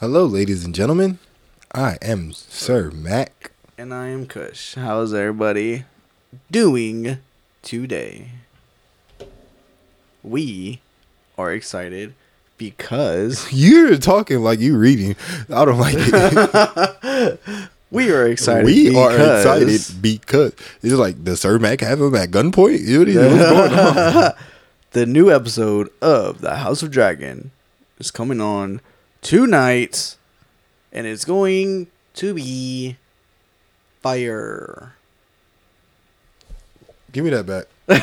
Hello, ladies and gentlemen. I am Sir Mac. And I am Kush. How's everybody doing today? We are excited because You're talking like you reading. I don't like it. we are excited. we are because- excited because it's like does Sir Mac have him at gunpoint? What is- going on? The new episode of The House of Dragon is coming on tonight, and it's going to be fire. Give me that back.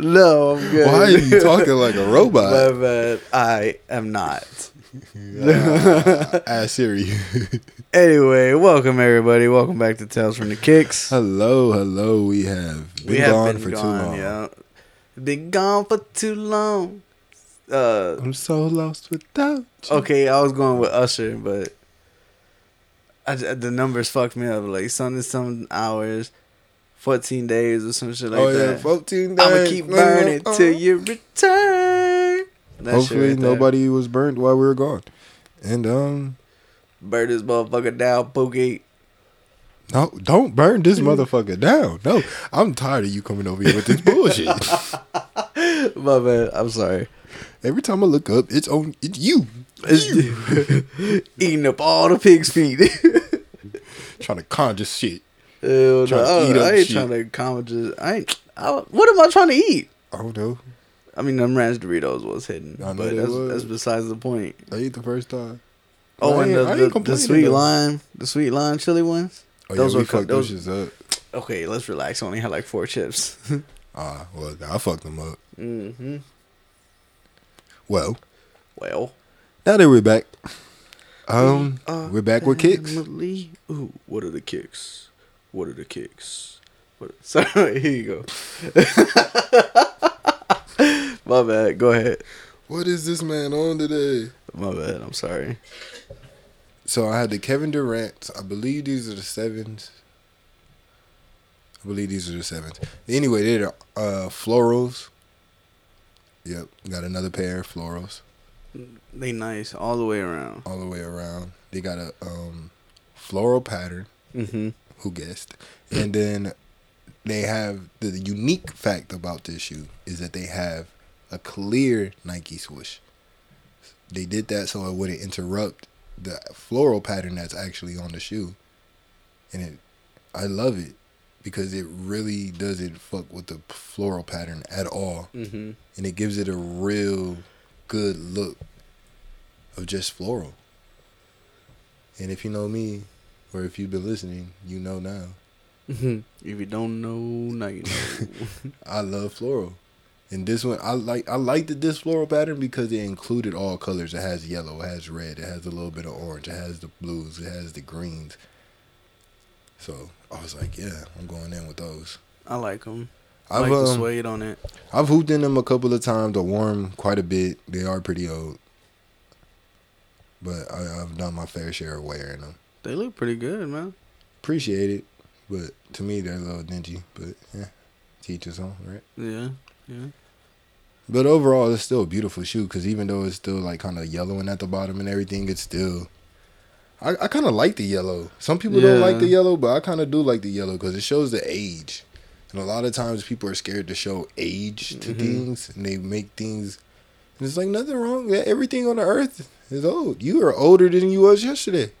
No, I'm good. Why are you talking like a robot? My bad. I am not. Ask Siri. Anyway, welcome everybody. Welcome back to Tales from the Kicks. hello, hello. We have been we have gone been for gone, too long. yeah. Been gone for too long. Uh, I'm so lost without you. okay, I was going with Usher, but I, the numbers fucked me up. Like something, some hours, fourteen days or some shit like oh yeah, that. 14 days. I'ma keep burning till you return. That Hopefully right nobody was burned while we were gone. And um burn this motherfucker down, Pookie. no, don't burn this motherfucker down. No, I'm tired of you coming over here with this bullshit. My man, I'm sorry. Every time I look up, it's on it's you. You Eating up all the pig's feet. trying to conjure shit. Hell no. Trying to I, eat up I ain't shit. trying to. Just, I ain't. I, what am I trying to eat? I don't know. I mean, them ranch Doritos was hidden, I know but that's, was. that's besides the point. I ate the first time. Oh, I and the, the, the sweet though. lime, the sweet lime chili ones. Oh Those yeah, we were fucked those shits up. Okay, let's relax. I only had like four chips. Ah, well, I fucked them up. mm-hmm. Well, Well, now that we're back, um, uh, we're back with kicks. family. Ooh, what are the kicks? What are the kicks? What? Sorry, here you go. My bad. Go ahead. What is this man on today? My bad. I'm sorry. So I had the Kevin Durant. I believe these are the sevens. I believe these are the sevens. Anyway, they're uh, florals. Yep, got another pair of florals They nice all the way around. all the way around. They got a um, floral pattern. Mm-hmm. Who guessed? And then they have the unique fact about this shoe is that they have a clear Nike swoosh. They did that so it wouldn't interrupt the floral pattern that's actually on the shoe. And it I love it because it really doesn't fuck with the floral pattern at all. Mm-hmm. And it gives it a real good look of just floral. And if you know me, or if you've been listening, you know now. Mm-hmm. If you don't know, now you know. I love floral. And this one I like I like the this floral pattern because it included all colors. It has yellow, it has red, it has a little bit of orange, it has the blues, it has the greens. So I was like, yeah, I'm going in with those. I like them. I I've like the um, suede on it. I've hooped in them a couple of times. I wore them quite a bit. They are pretty old, but I, I've done my fair share of wearing them. They look pretty good, man. Appreciate it, but to me they're a little dingy. But yeah, teach us on, right? Yeah, yeah. But overall, it's still a beautiful shoe because even though it's still like kind of yellowing at the bottom and everything, it's still. I, I kind of like the yellow. Some people don't like the yellow, but I kind of do like the yellow because it shows the age. And a lot of times people are scared to show age to Mhm. things and they make things. And it's like nothing wrong. Everything on the earth is old. You are older than you was yesterday.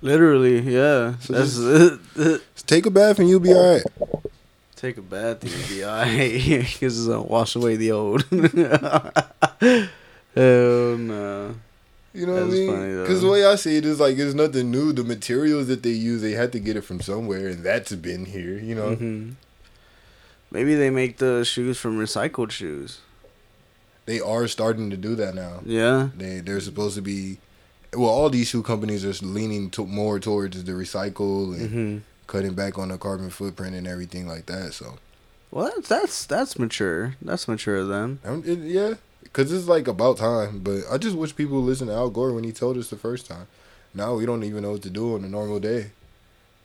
Literally, yeah. So That's Just take a bath and you'll be all right. take a bath and you'll be alright because it's gonna wash away the old. Hell no. You know what I mean? Because the way I see it is like it's nothing new. The materials that they use, they had to get it from somewhere, and that's been here. You know, hmm Maybe they make the shoes from recycled shoes. they are starting to do that now. Yeah. They they're supposed to be. Well, all these shoe companies are leaning to, more towards the recycle and hmm cutting back on the carbon footprint and everything like that. So, Well, that's that's mature. That's mature um, it, yeah, because it's like about time. But I just wish people would listen to Al Gore when he told us the first time. Now we don't even know what to do on a normal day.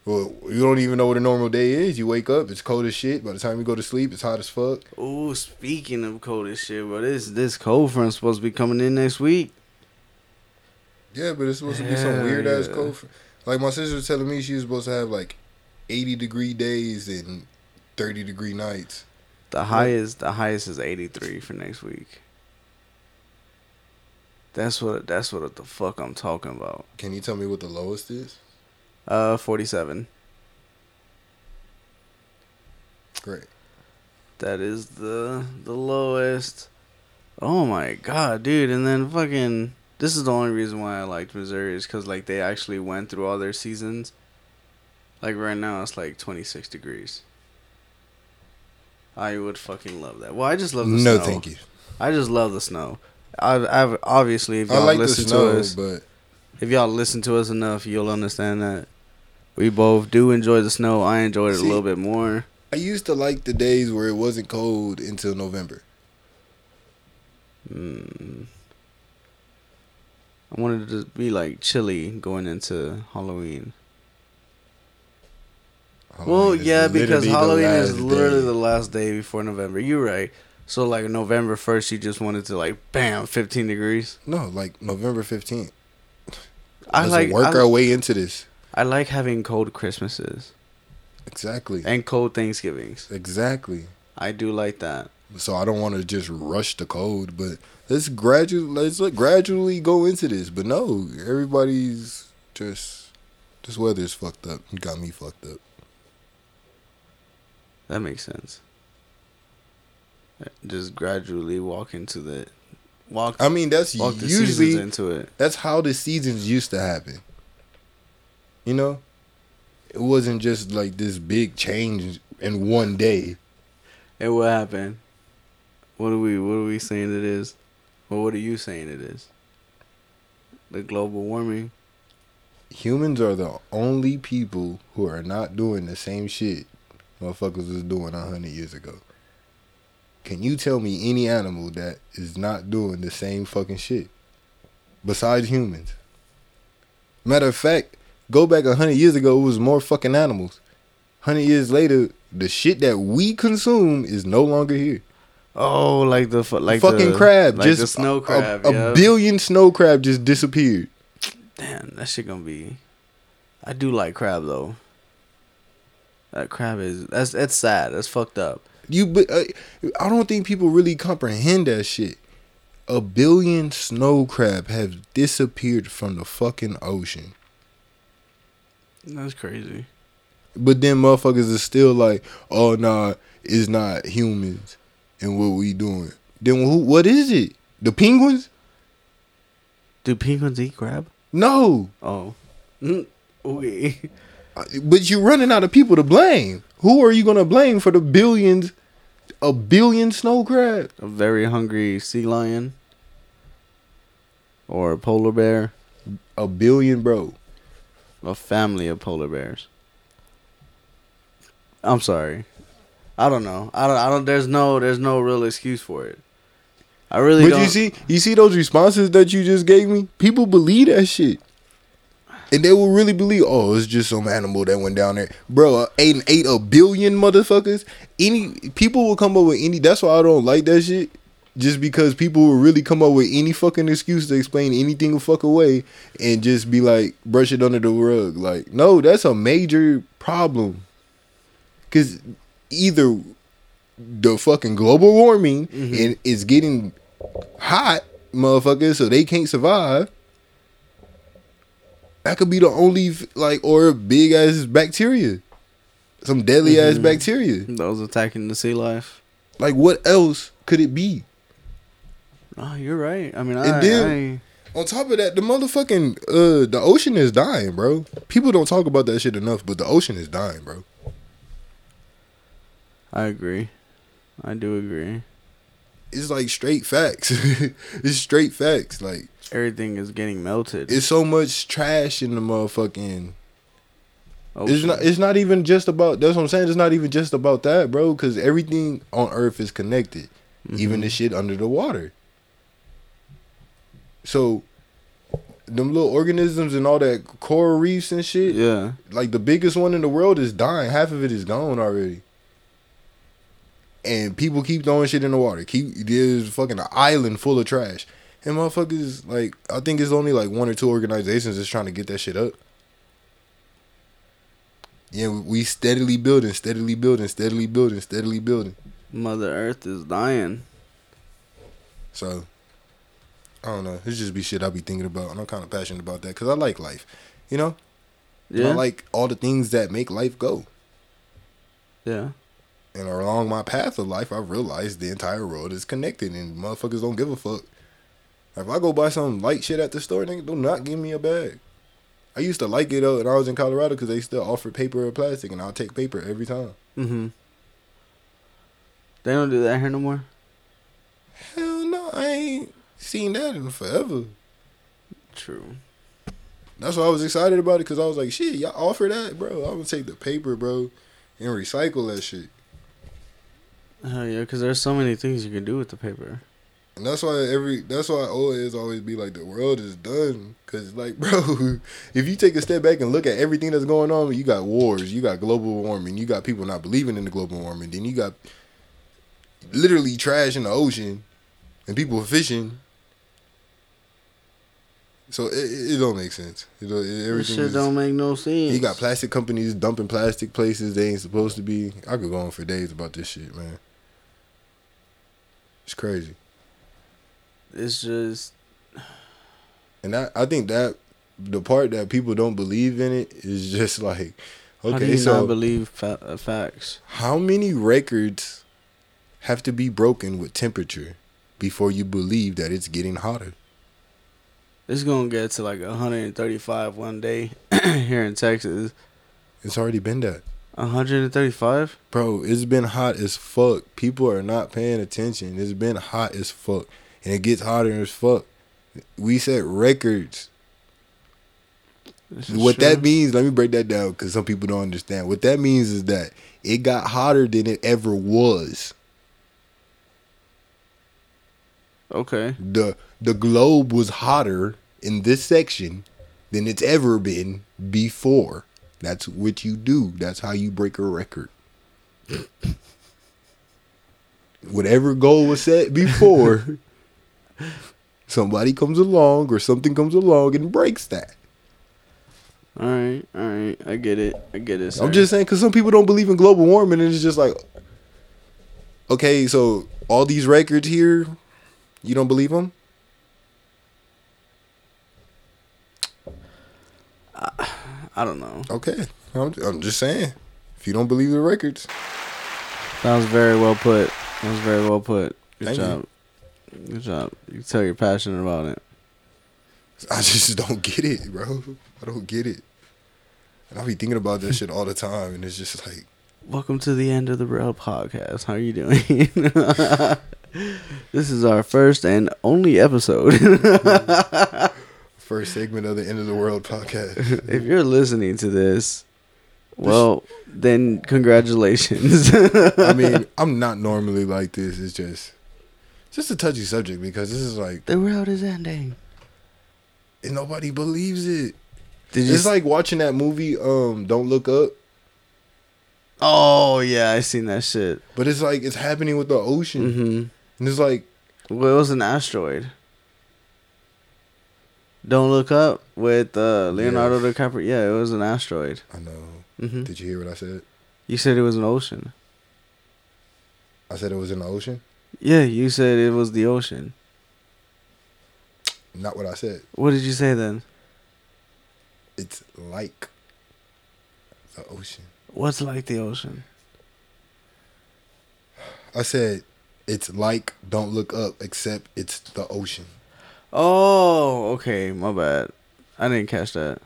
Well, you don't even know what a normal day is. You wake up, it's cold as shit. By the time you go to sleep, it's hot as fuck. Oh, speaking of cold as shit, but this this cold front supposed to be coming in next week. Yeah, but it's supposed to be some Hell weird ass cold. fr- Like my sister was telling me, she was supposed to have like eighty degree days and thirty degree nights. The highest the highest is 83 for next week. That's what that's what the fuck I'm talking about. Can you tell me what the lowest is? Uh 47. Great. That is the the lowest. Oh my god, dude! And then fucking this is the only reason why I liked Missouri is because like they actually went through all their seasons. Like right now, it's like 26 degrees. I would fucking love that. Well, I just love the No, snow. No, thank you. I just love the snow. I've, I've obviously if y'all like listen snow, to us, but if y'all listen to us enough, you'll understand that we both do enjoy the snow. I enjoyed it See- a little bit more. I used to like the days where it wasn't cold until November. Mm. I wanted to be like chilly going into Halloween. well, Halloween is yeah, because Halloween is literally day. the last day before November. You're right. So like November first, you just wanted to like bam, 15 degrees. no, like November fifteenth. I like work I, our way into this. I like having cold Christmases Exactly. and cold Thanksgivings. Exactly. I do like that. So I don't want to just rush the cold, but let's gradually let's gradually go into this. But no, everybody's just this weather's fucked up. Got me fucked up. That makes sense. Just gradually walk into the walk. I mean, that's usually into it. that's how the seasons used to happen. You know, it wasn't just like this big change in one day. And what happened? What are we what are we saying it is? Or what are you saying it is? The global warming. Humans are the only people who are not doing the same shit motherfuckers was doing a hundred years ago. Can you tell me any animal that is not doing the same fucking shit besides humans? Matter of fact, go back a hundred years ago, it was more fucking animals. Hundred years later, the shit that we consume is no longer here. Oh, like the like fucking the, crab, like just the snow a- crab. A, yeah. billion snow crab just disappeared. Damn, that shit gonna be. I do like crab though. That crab is that's that's sad. That's fucked up. You, but uh, I don't think people really comprehend that shit. A billion snow crab have disappeared from the fucking ocean, That's crazy. but then motherfuckers is still like, "Oh nah, it's not humans, and what we doing?" Then who? What is it? The penguins? Do penguins eat crab? No, Oh, mm, okay. Uh, but you're running out of people to blame. Who are you gonna blame for the billions, a billion snow crab? A very hungry sea lion. Or a polar bear. A billion, bro. A family of polar bears. I'm sorry. I don't know. I don't. I don't. There's no. There's no real excuse for it. I really But don't. you see, you see those responses that you just gave me. People believe that shit, and they will really believe. Oh, it's just some animal that went down there, bro. uh, Ate and ate a billion motherfuckers. Any people will come up with any. That's why I don't like that shit. Just because people will really come up with any fucking excuse to explain anything a fuck away and just be like brush it under the rug. Like, no, that's a major problem. Cause either the fucking global warming and it's getting hot, motherfuckers, so they can't survive. That could be the only like or big ass bacteria, some deadly ass Mhm. bacteria. Those attacking the sea life. Like what else could it be? Oh, you're right. I mean, And I, then- On top of that, the motherfucking uh the ocean is dying, bro. People don't talk about that shit enough, but the ocean is dying, bro. I, I agree. I do agree. It's like straight facts. it's straight facts. Like Everything is getting melted. it's so much trash in the motherfucking It's not. It's not even just about. That's what I'm saying. It's not even just about that, bro. Because everything on Earth is connected, even Mhm. the shit under the water. So, them little organisms and all that coral reefs and shit. Yeah. Like the biggest one in the world is dying. Half of it is gone already. And people keep throwing shit in the water. Keep there's fucking an island full of trash. And motherfuckers like I think it's only like one or two organizations that's trying to get that shit up. Yeah, we steadily building, steadily building, steadily building, steadily building. Mother Earth is dying. So I don't know. It's just be shit I be thinking about, and I'm kind of passionate about that because I like life. You know, And Yeah. I like all the things that make life go. yeah. And along my path of life, I've realized the entire world is connected, and motherfuckers don't give a fuck. If I go buy some light shit at the store, nigga, do not give me a bag. I used to like it though, when I was in Colorado because they still offer paper or plastic, and I'll take paper every time. Mm-hmm. They don't do that here no more. Hell no, I ain't seen that in forever. True. That's why I was excited about it because I was like, shit, y'all offer that, bro. I'm gonna take the paper, bro, and recycle that shit. Hell yeah, because there's so many things you can do with the paper. And that's why every that's why always always be like the world is done. Cause like, bro, if you take a step back and look at everything that's going on, you got wars, you got global warming, you got people not believing in the global warming, then you got literally trash in the ocean and people fishing. So it, it, it don't make sense. You know, This everything shit is, don't make no sense. you got plastic companies dumping plastic places they ain't supposed to be. I could go on for days about this shit, man. It's crazy. It's just And I, I think that the part that people don't believe in it is just like, how do okay, you so not believe fa- uh, facts? how many records have to be broken with temperature before you believe that it's getting hotter? It's gonna get to like 135 one day here in Texas. It's already been that. 135? Bro, it's been hot as fuck. People are not paying attention. It's been hot as fuck. And it gets hotter as fuck. We set records. What true. that means, let me break that down because some people don't understand. What that means is that it got hotter than it ever was. Okay. the the globe was hotter in this section than it's ever been before. That's what you do. That's how you break a record. Whatever goal was set before, somebody comes along or something comes along and breaks that. All right. All right. I get it. I get it. Sir. I'm just saying because some people don't believe in global warming, and it's just like, okay, so all these records here, you don't believe them? Uh, I don't know. Okay, I'm, I'm just saying. If you don't believe the records, That was very well put. That was very well put. Good Thank you. job. Good job. You can tell you're passionate about it. I just don't get it, bro. I don't get it. And I be thinking about that shit all the time, and it's just like, Welcome to the end of the Real Podcast. How are you doing? this is our first and only episode. first segment of the end of the world podcast. if you're listening to this, well, then congratulations. I mean, I'm not normally like this. It's just, just a touchy subject because this is like, the world is ending. and nobody believes it. Did you? It's like watching that movie, um, Don't Look Up, oh yeah, I seen that shit. but it's like it's happening with the ocean, hmm and it's like, Well, it was an asteroid. Don't look up with uh, Leonardo Yes. DiCaprio. Yeah, it was an asteroid. I know. hmm Did you hear what I said? You said it was an ocean. I said it was in the ocean. Yeah, you said it was the ocean. Not what I said. What did you say then? It's like the ocean. What's like the ocean? I said it's like Don't Look Up, except it's the ocean. Oh, okay, my bad. I didn't catch that.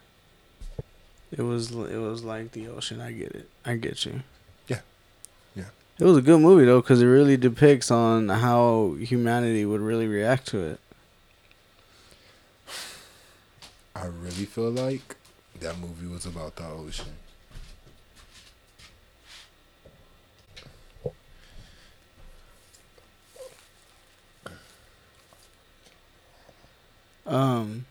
It was it was like the ocean. I get it. I get you. Yeah. Yeah. It was a good movie though, because it really depicts on how humanity would really react to it. I really feel like that movie was about the ocean. Um,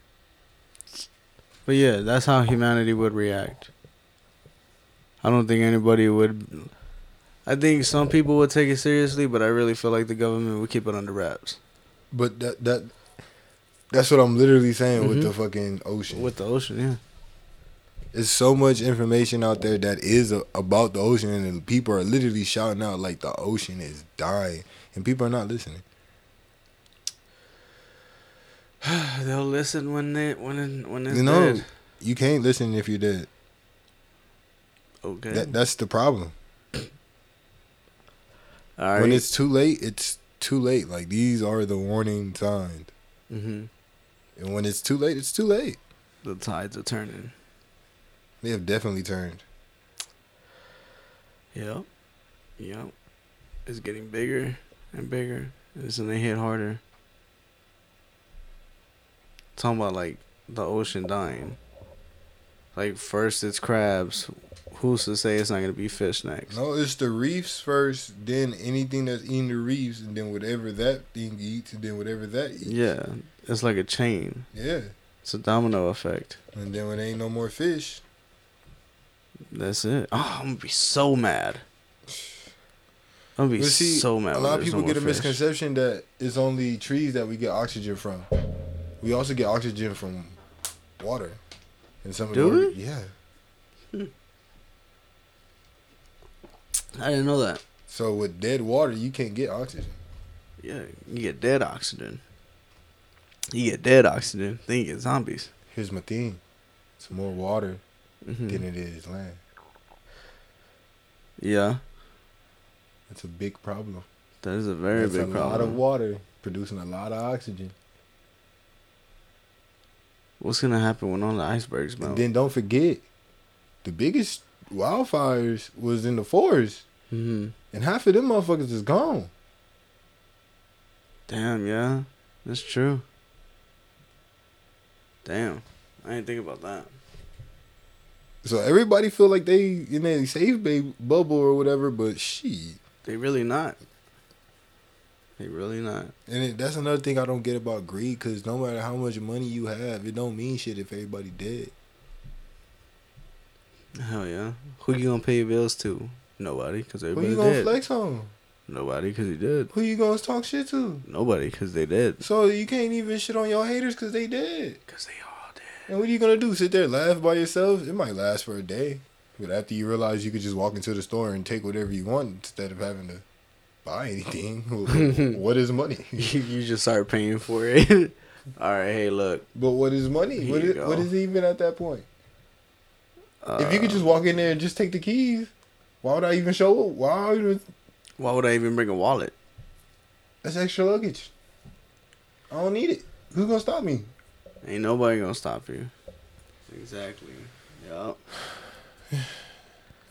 But yeah, that's how humanity would react. I don't think anybody would. I think some people would take it seriously, but I really feel like the government would keep it under wraps. But that that that's what I'm literally saying with Mhm. the fucking ocean. With the ocean, yeah. There's so much information out there that is a, about the ocean, and people are literally shouting out like the ocean is dying, and people are not listening. They'll listen when they when when it's You know, dead. you can't listen if you're dead. Okay. That, that's the problem. All right. When it's too late, it's too late. Like these are the warning signs, hmm and when it's too late, it's too late. The tides are turning. They have definitely turned. Yep. Yep. It's getting bigger and bigger. It's gonna hit harder. Talking about like the ocean dying. Like first it's crabs. Who's to say it's not gonna be fish next? No, it's the reefs first, then anything that's eating the reefs, and then whatever that thing eats, and then whatever that eats. Yeah. It's like a chain. Yeah. It's a domino effect. And then when there ain't no more fish, That's it. Oh, I'm gonna be so mad. I'm gonna be see, so mad. a lot of people no get a fish. misconception that it's only trees that we get oxygen from. We also get oxygen from water. And some of Do the, we? Yeah. I didn't know that. So with dead water, you can't get oxygen. Yeah, you get dead oxygen. You get dead oxygen, then you get zombies. Here's my thing. It's more water Mhm. than it is land. Yeah, That's a big problem. that is a very That's big a lot of water producing a lot of oxygen. What's gonna happen when all the icebergs melt? And then don't forget, the biggest wildfires was in the forest, hmm and half of them motherfuckers is gone. Damn, yeah, that's true. Damn, I didn't think about that. So everybody feel like they in a safe bubble or whatever, but she. They really not. They really not. And it, that's another thing I don't get about greed, because no matter how much money you have, it don't mean shit if everybody dead. Hell yeah. Who you gonna pay your bills to? Nobody, cause everybody Who you gonna dead. flex on? Nobody, cause he did. Who you gonna talk shit to? Nobody, cause they did. So you can't even shit on your haters because they dead. Cause they all dead. And what are you gonna do? Sit there laugh by yourself? It might last for a day, but after you realize you could just walk into the store and take whatever you want instead of having to buy anything, what is money? you, just start paying for it. all right, hey, look. But what is money? What is, what is it even at that point? Uh, if you could just walk in there and just take the keys, why would I even show up? Why would I even, why would I even bring a wallet? that's extra luggage. I don't need it. Who's gonna stop me? Ain't nobody gonna stop you. Exactly. Yup.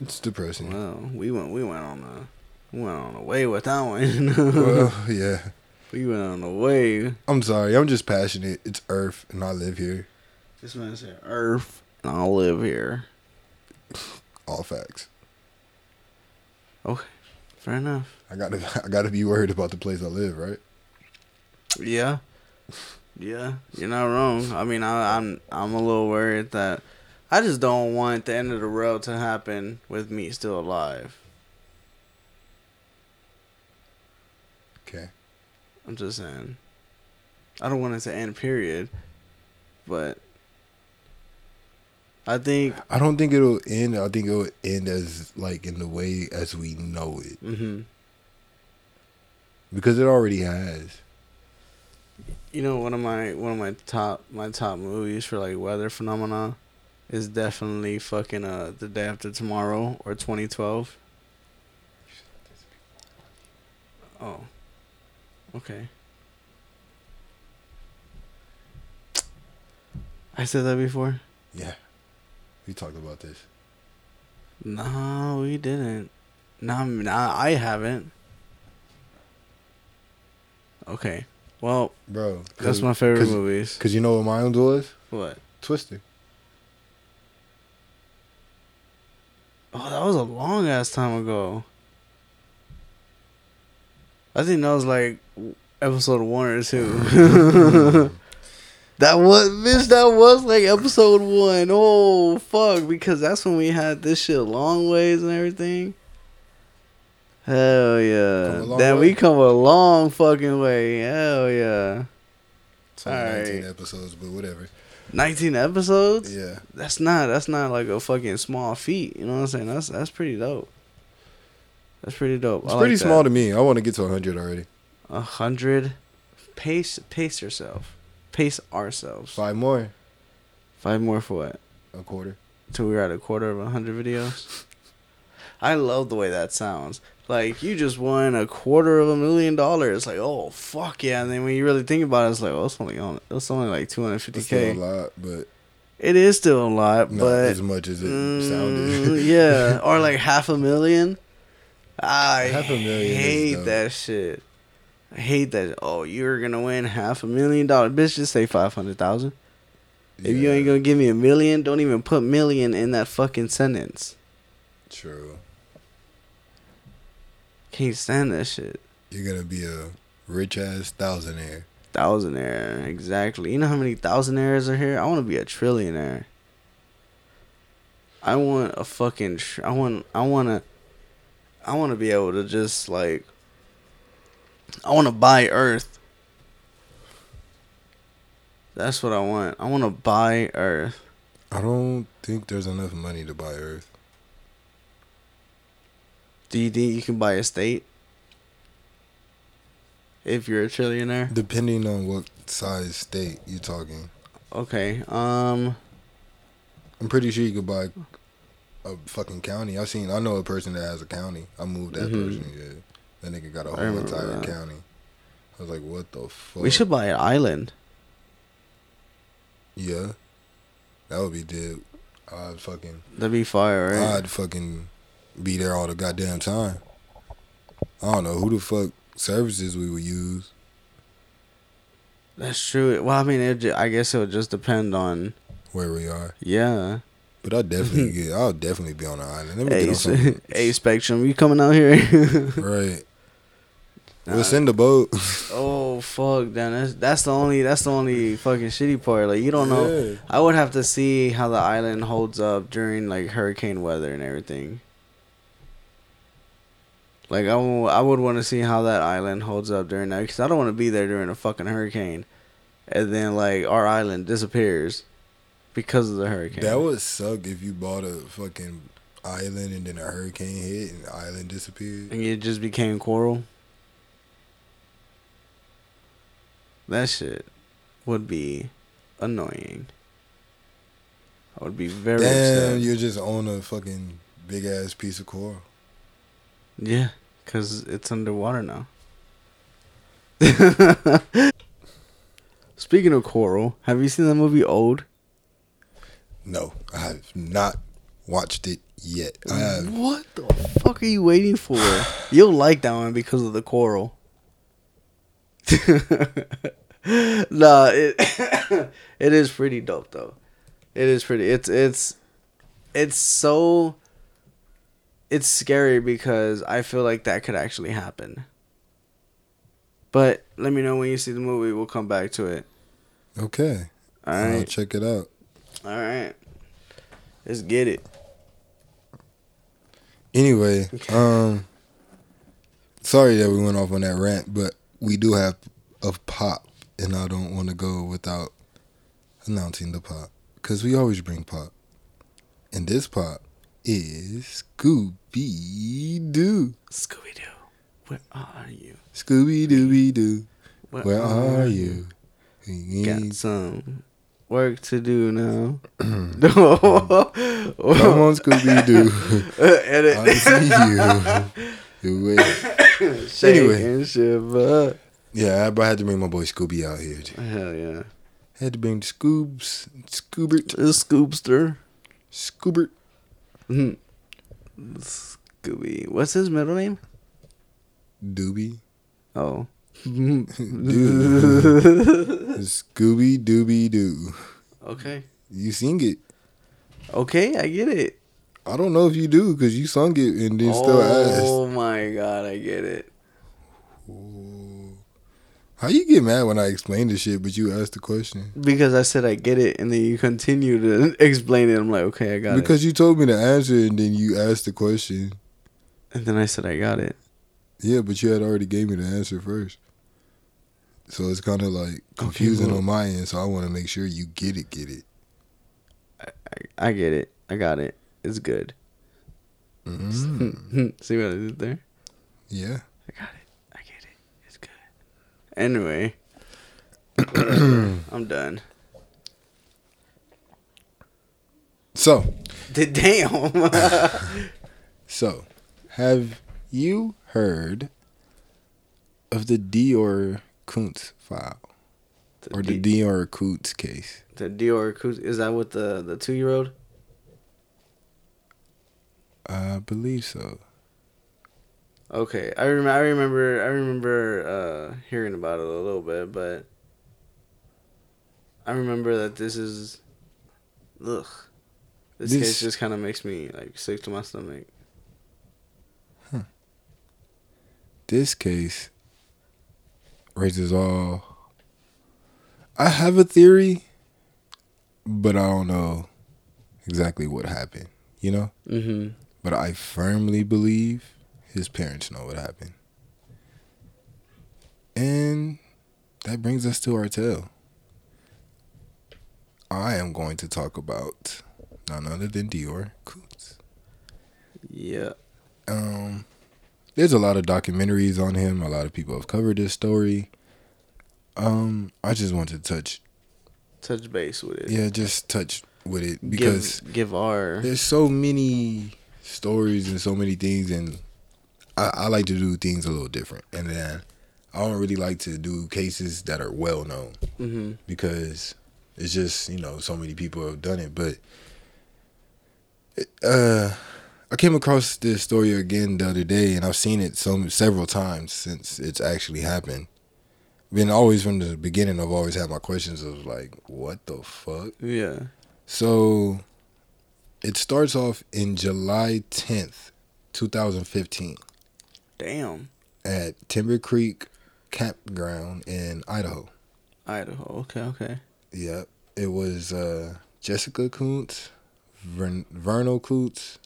It's depressing. Well, we went. We went on a. We went on a way with that one. well, yeah. we went on a way. I'm sorry. I'm just passionate. It's Earth, and I live here. This man said Earth, and I'll live here. All facts. Okay, fair enough. I gotta, I gotta be worried about the place I live, right? Yeah. Yeah, you're not wrong. I mean, I, I'm I'm a little worried that I just don't want the end of the road to happen with me still alive. Okay. I'm just saying. I don't want it to end. Period. But I think. I don't think it'll end. I think it'll end as like in the way as we know it, hmm because it already has. You know, one of my one of my top my top movies for like weather phenomena is definitely fucking uh the day after tomorrow or 2012. Oh, okay. I said that before. Yeah. We talked about this. No, we didn't. No, nah, I haven't. Okay. Well, Bro. that's my favorite cause, movies. Cause you know what my mine was? What? Twister. Oh, that was a long ass time ago. I think that was like episode one or two. That was bitch. That was like episode one. Oh fuck! Because that's when we had this shit long ways and everything. Hell yeah! Come a long Then way. we come a long fucking way. Hell yeah! It's only 19 Alright. episodes, but whatever. Nineteen episodes. Yeah. That's not. That's not like a fucking small feat. You know what I'm saying? That's that's pretty dope. That's pretty dope. It's I pretty like small that. to me. I want to get to 100 already. A hundred. Pace. Pace yourself. Pace ourselves. Five more. Five more for what? A quarter. till we're at a quarter of a hundred videos. I love the way that sounds. Like you just won a quarter of a million dollars. Like oh fuck yeah! And then when you really think about it, it's like oh it's only on it's only like two hundred fifty still a k. lot, but It is still a lot, not but as much as it mm, sounded. yeah, or like half a million. I Half a million hate that shit. I hate that. Oh, you're gonna win half a million dollars. Bitch, just say five hundred thousand. If you ain't gonna give me a million, don't even put million in that fucking sentence. True. Can't stand that shit. You're gonna be a rich ass thousandaire. Thousandaire, exactly. You know how many thousandaires are here? I want to be a trillionaire. I want a fucking. Tr- I want. I want to. I want to be able to just like. I want to buy Earth. That's what I want. I want to buy Earth. I don't think there's enough money to buy Earth. Do you think you can buy a state? If you're a trillionaire? Depending on what size state you're talking. Okay. Um. I'm pretty sure you could buy a fucking county. I've seen I know a person that has a county. I moved that Mhm. person, yeah. That nigga got a whole entire that. county. I was like, what the fuck? We should buy an island. Yeah. That would be dead. I'd fucking That'd be fire, right? I'd fucking be there all the goddamn time. I don't know who the fuck services we would use. That's true. Well, I mean, it, I guess it would just depend on. where we are. Yeah. But I'll definitely get I'll definitely be on the island. Let me Hey, get on some hey, Spectrum, you coming out here? Right. Nah. We'll send the boat. oh fuck, then that's that's the only that's the only fucking shitty part. Like you don't know. Yeah. I would have to see how the island holds up during like hurricane weather and everything. Like I, w- I would want to see how that island holds up during that because I don't want to be there during a fucking hurricane, and then like our island disappears because of the hurricane. That would suck if you bought a fucking island and then a hurricane hit and the island disappeared. and it just became coral. That shit would be annoying. I would be very Damn, upset. you're just own a fucking big ass piece of coral. Yeah, because it's underwater now. Speaking of coral, have you seen the movie Old? No, I have not watched it yet. I have. What the fuck are you waiting for? You'll like that one because of the coral. nah, it it is pretty dope though. It is pretty. It's it's it's so it's scary because I feel like that could actually happen. But let me know when you see the movie. We'll come back to it. Okay, All I'll check it out. All right. Let's get it. Anyway, um, sorry that we went off on that rant, but we do have a pop, and I don't want to go without announcing the pot because we always bring pot. and this pot is Scooby Doo. Scooby Doo, where are you? Scooby Dooby Doo, where are you? Got some work to do now. Come on, Scooby Doo. I see you. You wait. Anyway. Yeah, I had to bring my boy Scooby out here. Hell yeah. Had to bring the Scoobs, Scoobert, It's Scoopster. Scoobert. Mhm. Scooby. What's his middle name? Doobie. Oh. Scooby Dooby Doo. okay. You sing it. Okay, I get it. I don't know if you do because you sung it and then still asked. Oh my god, I get it. How you get mad when I explain the shit, but you ask the question? Because I said I get it, and then you continue to explain it. I'm like, okay, I got it. Because you told me the answer and then you asked the question. And then I said I got it. Yeah, but you had already gave me the answer first. So it's kind of like confusing well- on my end. So I want to make sure you get it, get it. I, I get it. I got it. It's good. Mm. See what I did there? yeah. I got it. I get it. It's good. Anyway. I'm done. So, Damn. so have you heard of the DeOrr Kunz file or the DeOrr Kunz case? the DeOrr Kuz- is that with the the two year old? I believe so. Okay, I remember. I remember. I remember uh, hearing about it a little bit, but I remember that this is, ugh, this, This- case just kind of makes me like sick to my stomach. This case raises all. I have a theory, but I don't know exactly what happened. You know. Mm-hmm. But I firmly believe his parents know what happened. And that brings us to our tale. I am going to talk about none other than DeOrr Coots. Yeah. Um, there's a lot of documentaries on him. A lot of people have covered this story. Um, I just want to touch, Touch base with it. yeah, just touch with it because give, give our there's so many stories and so many things and I, I like to do things a little different. And then i don't really like to do cases that are well known mm-hmm. because it's just you know so many people have done it. But uh i came across this story again the other day and i've seen it some several times since it's actually happened. Been always from the beginning i've always had my questions of like what the fuck? Yeah. so it starts off in July 10th, 2015 Damn. at Timber Creek Campground in Idaho. Idaho. Okay. Okay. Yep. It was uh, Jessica Kunz, Vern- Vernal Kunz,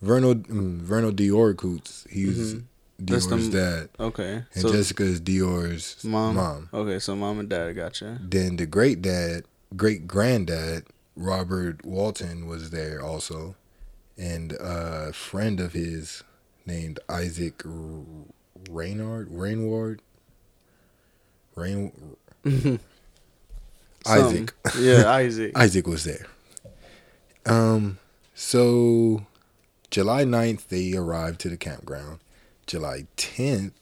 Vernal, mm, Vernal DeOrr Kunz. He's Mhm. That's DeOrr's dad. Okay. And so Jessica is DeOrr's mom. mom. Okay. So mom and dad. Gotcha. Then the great dad, great granddad, Robert Walton was there also, and a friend of his named Isaac R- Raynard, Rainward, Rain, Isaac. Yeah, Isaac. Isaac was there. Um, so July 9th, they arrived to the campground. July 10th,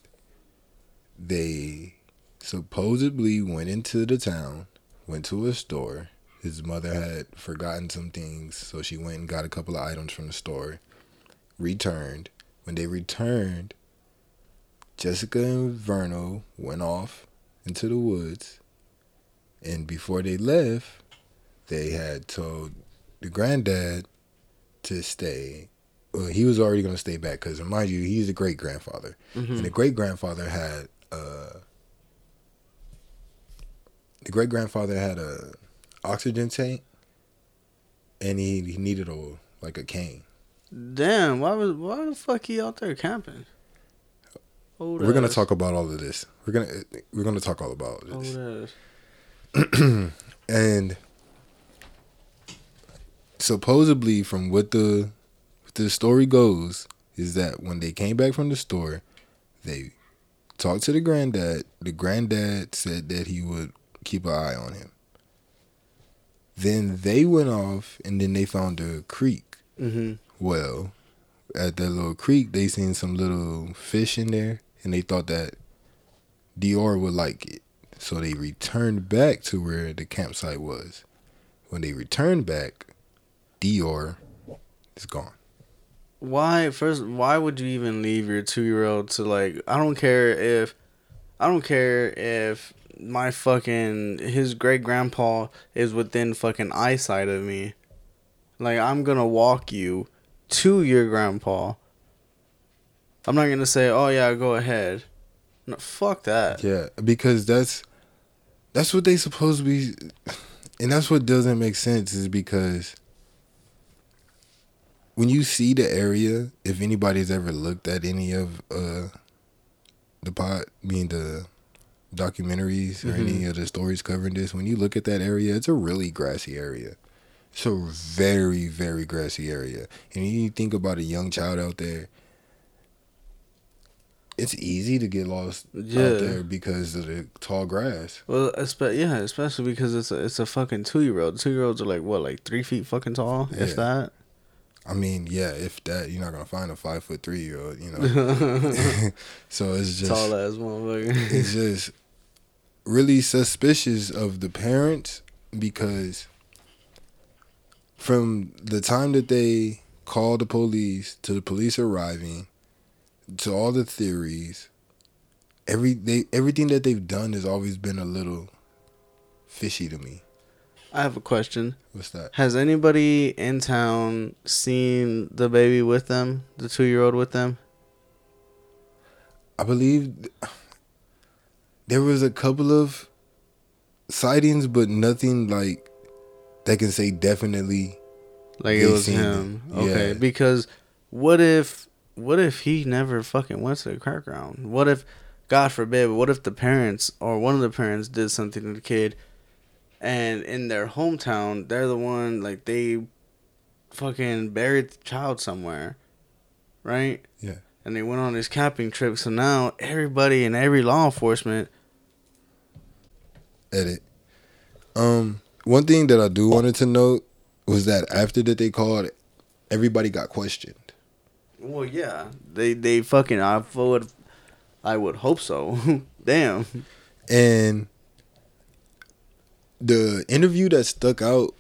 they supposedly went into the town, went to a store. His mother had forgotten some things, so she went and got a couple of items from the store. Returned. When they returned, Jessica and Verno went off into the woods. And before they left, they had told the granddad to stay. Well, he was already going to stay back because, mind you, he's a great grandfather. Mhm. And the great grandfather had uh, the great grandfather had a oxygen tank, and he, he needed a like a cane. Damn. Why was why the fuck he out there camping? Old We're gonna talk about all of this. We're gonna we're gonna talk all about Old this. and supposedly from what the what the story goes is that when they came back from the store they talked to the granddad the granddad said that he would keep an eye on him then they went off and then they found a creek Mm-hmm. Well at that little creek they seen some little fish in there and they thought that DeOrr would like it so they returned back to where the campsite was when they returned back DeOrr is gone Why first? Why would you even leave your two year old to like? I don't care if, I don't care if my fucking his great grandpa is within fucking eyesight of me. Like I'm gonna walk you to your grandpa. I'm not gonna say, oh yeah, go ahead. No, fuck that. Yeah, because that's that's what they supposed to be, and that's what doesn't make sense is because when you see the area, if anybody's ever looked at any of uh the pot, mean the documentaries or any Mhm. of the stories covering this, when you look at that area, it's a really grassy area. It's a very, very grassy area. And you think about a young child out there, it's easy to get lost Yeah. out there because of the tall grass. Well, espe- yeah, especially because it's a it's a fucking two year old. Two year olds are like what, like three feet fucking tall, Yeah. if that. I mean, yeah, if that you're not gonna find a five foot three year old, you know. so it's just Tall ass motherfucker. it's just really suspicious of the parents because from the time that they call the police to the police arriving to all the theories every they everything that they've done has always been a little fishy to me I have a question. what's that Has anybody in town seen the baby with them, the two year old with them? i believe there was a couple of sightings but nothing like that can say definitely Like it was him. it. Okay, Yeah. because what if what if he never fucking went to the crack ground? What if God forbid, what if the parents or one of the parents did something to the kid and in their hometown they're the one like they fucking buried the child somewhere. Right? Yeah. And they went on this camping trip, so now everybody and every law enforcement edit. Um, one thing that I do wanted to note was that after that they called, everybody got questioned. Well, yeah, they they fucking I would I would hope so. Damn. And the interview that stuck out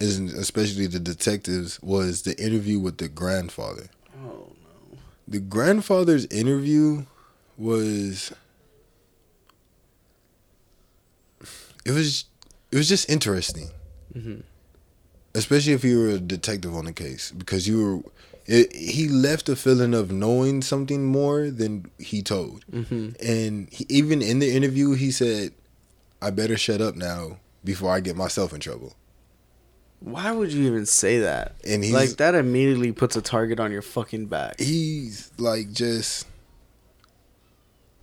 is especially the detectives was the interview with the grandfather. Oh no. The grandfather's interview was it was it was just interesting. hmm especially if you were a detective on the case because you were it, he left a feeling of knowing something more than he told hmm and he, even in the interview he said i better shut up now before i get myself in trouble Why would you even say that? and he's like that immediately puts a target on your fucking back. he's like just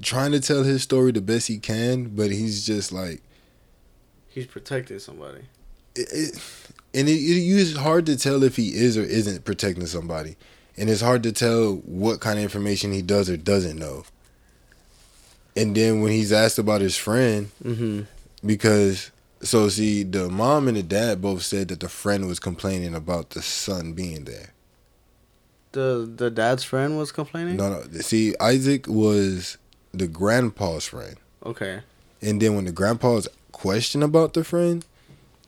trying to tell his story the best he can but he's just like He's protecting somebody. it, it, and it, it it's hard to tell if he is or isn't protecting somebody, and it's hard to tell what kind of information he does or doesn't know. And then when he's asked about his friend, Mm-hmm. because so see the mom and the dad both said that the friend was complaining about the son being there. The the dad's friend was complaining. No, no. See, Isaac was the grandpa's friend, Okay. and then when the grandpa's question about the friend,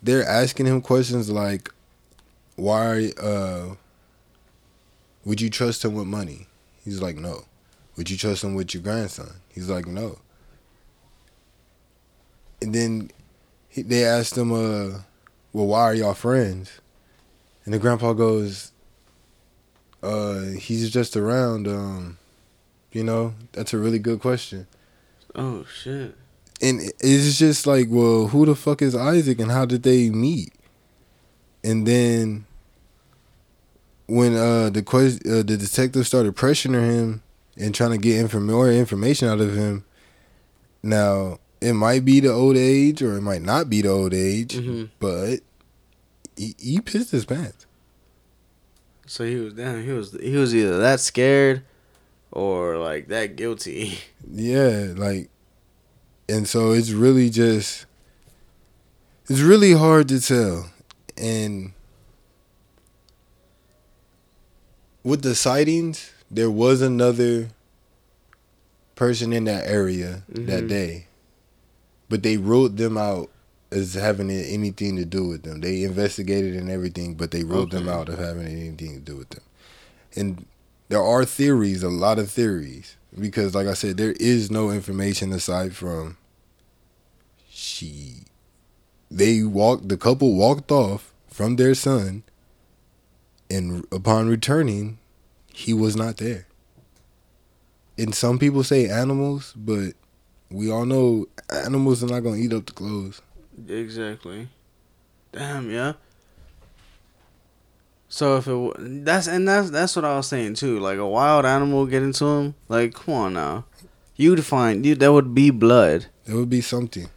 they're asking him questions like, "Why uh, would you trust him with money?" He's like, "No." Would you trust him with your grandson? He's like, "No." And then he, they asked him, "Uh, well, why are y'all friends?" And the grandpa goes, "Uh, he's just around. Um, you know, that's a really good question." Oh shit. And it's just like, well, who the fuck is Isaac and how did they meet? And then when uh the quest uh, the detective started pressuring him and trying to get inform- more information out of him, now it might be the old age or it might not be the old age, Mhm. but he, he pissed his pants. So he was damn. He was he was either that scared, or like that guilty. Yeah, like, and so it's really just, it's really hard to tell. And with the sightings, there was another person in that area that Mhm. day, but they ruled them out as having anything to do with them. They investigated and everything, but they ruled them out of having anything to do with them. And there are theories, a lot of theories, because like I said, there is no information aside from she. They walked. The couple walked off from their son, and upon returning, he was not there. and some people say animals, but we all know animals are not gonna eat up the clothes. Exactly. Damn, yeah. So if it that's and that's that's what I was saying too. Like a wild animal get into him. Like come on now, you'd find you that would be blood, There would be something.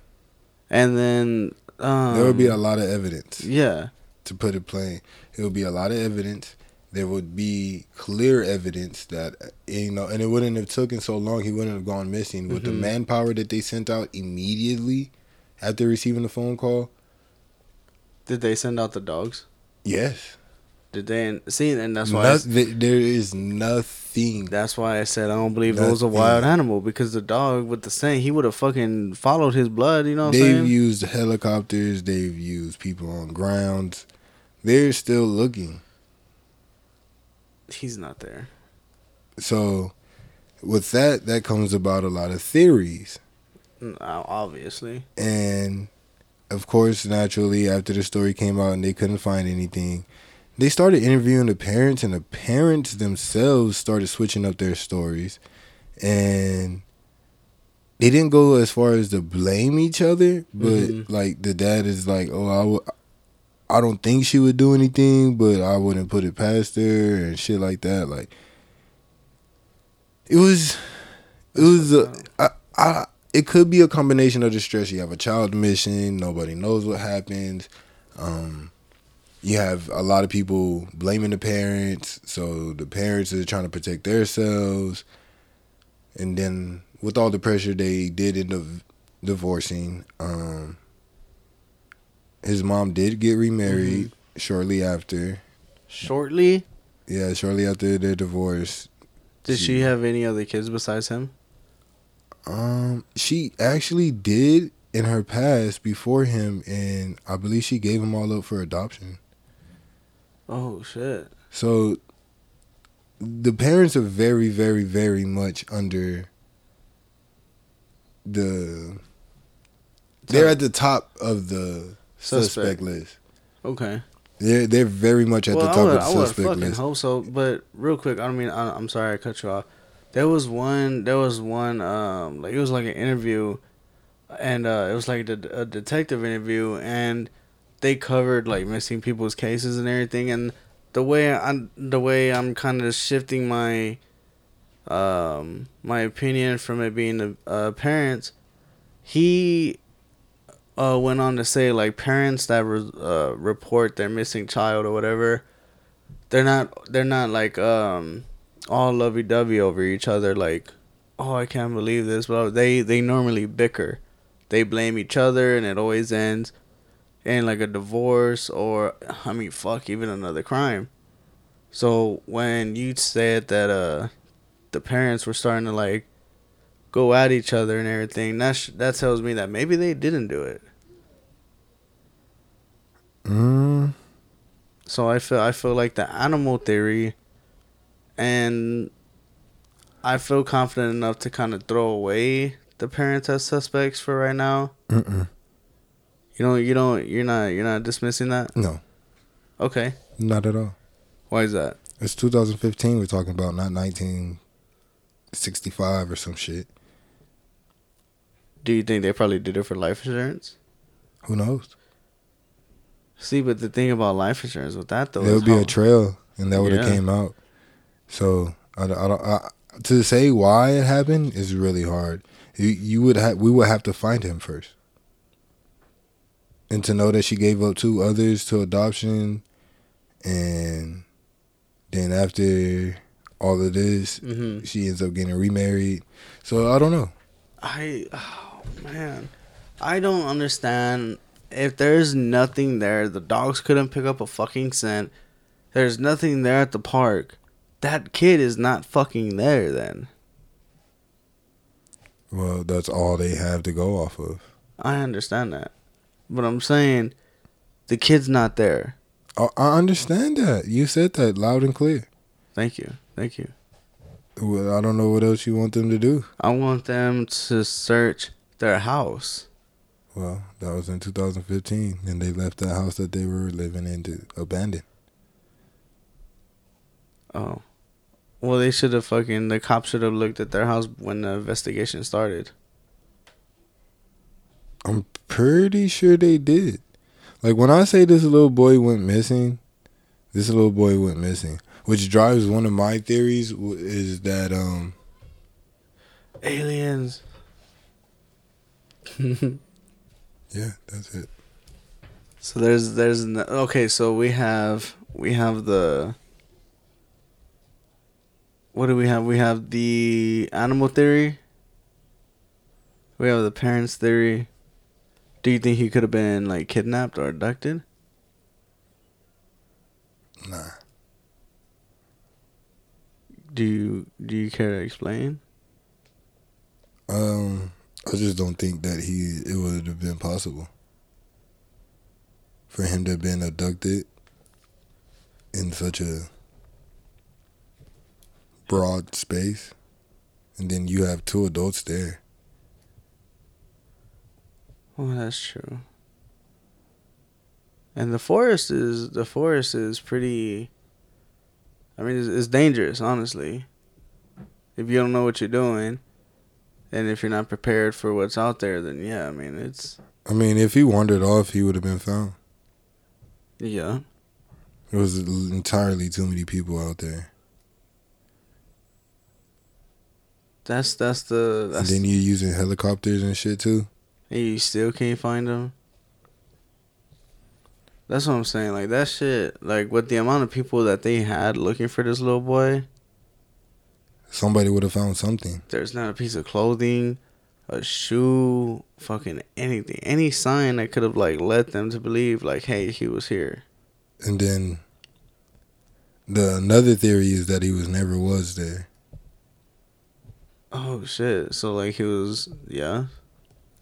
and then um, there would be a lot of evidence. yeah. To put it plain, it would be a lot of evidence. There would be clear evidence that you know, and it wouldn't have taken so long. He wouldn't have gone missing with the Mhm. manpower that they sent out immediately after receiving the phone call. Did they send out the dogs? Yes, Did they see? And that's why I, there is nothing. that's why I said I don't believe it was a wild animal because the dog with the scent he would have fucking followed his blood. You know what They've saying? used helicopters. They've used people on grounds. They're still looking. He's not there. So, with that, that comes about a lot of theories. Mm, Obviously. And of course, naturally, after the story came out and they couldn't find anything, they started interviewing the parents, and the parents themselves started switching up their stories. And they didn't go as far as to blame each other, but Mhm. like the dad is like, "Oh, I w- I don't think she would do anything, but I wouldn't put it past her and shit like that." Like it was, it was. A, I, I, it could be a combination of the stress. You have a child missing, nobody knows what happens. Um, you have a lot of people blaming the parents, so the parents are trying to protect themselves, and then with all the pressure they did end up divorcing. Um, his mom did get remarried shortly after. Shortly, Yeah, shortly after their divorce. did She- she have any other kids besides him? Um, she actually did in her past before him, and I believe she gave him all up for adoption. Oh shit. So the parents are very, very, very much under the. They're at the top of the suspect, Suspect. list. Okay. They're they're very much at well, the I top would, of I the would suspect fucking list. hope so. But real quick, I don't mean I, I'm sorry I cut you off. There was one. There was one. Um, like it was like an interview, and uh, it was like a, a detective interview, and they covered like missing people's cases and everything. And the way I'm the way I'm kind of shifting my um my opinion from it being the parents, he uh, went on to say like parents that re- uh, report their missing child or whatever, they're not they're not like um all lovey dovey over each other like, oh I can't believe this, but they they normally bicker, they blame each other and it always ends in like a divorce or I mean fuck even another crime. So when you said that uh the parents were starting to like go at each other and everything, that sh- that tells me that maybe they didn't do it. Mm, So I feel I feel like the animal theory, and I feel confident enough to kind of throw away the parents as suspects for right now. mm-mm. You know, you don't, you're not, you're not dismissing that. No, Okay, not at all. why is that? It's 2015. We're talking about not 1965 or some shit. Do you think they probably did it for life insurance? Who knows? See, but the thing about life insurance with that though, there is would be how- a trail, and that would have Yeah. came out. So I, don't- I don't. I, to say why it happened is really hard. You you would have we would have to find him first, and to know that she gave up two others to adoption, and then after all of this, Mhm. she ends up getting remarried. So I don't know. I oh man, I don't understand. If there's nothing there, the dogs couldn't pick up a fucking scent. There's nothing there at the park. That kid is not fucking there. Then Well, that's all they have to go off of. I understand that, but I'm saying the kid's not there. I, I understand that. You said that loud and clear. Thank you, thank you. Well, I don't know what else you want them to do. I want them to search their house. Well, that was in 2015, and they left the house that they were living in to abandon. Oh, Well, they should have fucking the cops should have looked at their house when the investigation started. I'm pretty sure they did. Like when I say this little boy went missing, this little boy went missing, which drives one of my theories is that um Aliens. yeah, that's it. So there's there's n- okay. So we have we have the. What do we have? We have the animal theory. We have the parents theory. Do you think he could have been like kidnapped or abducted? Nah. Do you do you care to explain? Um I just don't think that he it would have been possible for him to have been abducted in such a broad space and then you have two adults there. Oh, that's true. And the forest is the forest is pretty. I mean, it's, it's dangerous, honestly. If you don't know what you're doing, and if you're not prepared for what's out there, then yeah, I mean, it's I mean, if he wandered off, he would have been found. yeah. There was entirely too many people out there. That's that's the And then you're using helicopters and shit too. And you still can't find them. That's what I'm saying. Like that shit. Like with the amount of people that they had looking for this little boy, Somebody would have found something. there's not a piece of clothing, a shoe, fucking anything, any sign that could have like led them to believe like, hey, he was here. And then the another theory is that he was never was there. Oh shit! So like he was, yeah,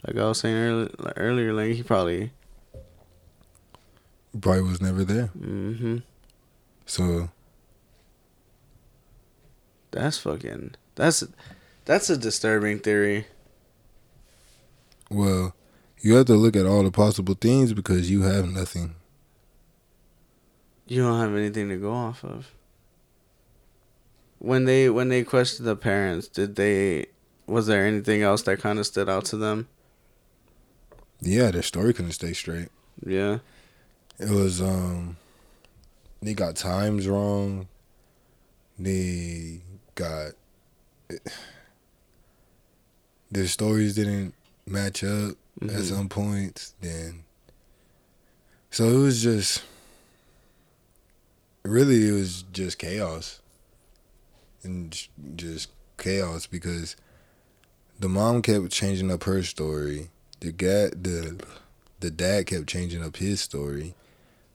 like I was saying earlier, like, earlier, like he probably, Probably was never there. mm-hmm. So That's fucking. That's that's a disturbing theory. well, you have to look at all the possible things because you have nothing. You don't have anything to go off of. When they when they questioned the parents, did they was there anything else that kind of stood out to them? Yeah, their story couldn't stay straight. Yeah. It was um they got times wrong. They got their stories didn't match up at Mhm. some points. Then so it was just really it was just chaos and just chaos because the mom kept changing up her story. The guy, the the dad kept changing up his story.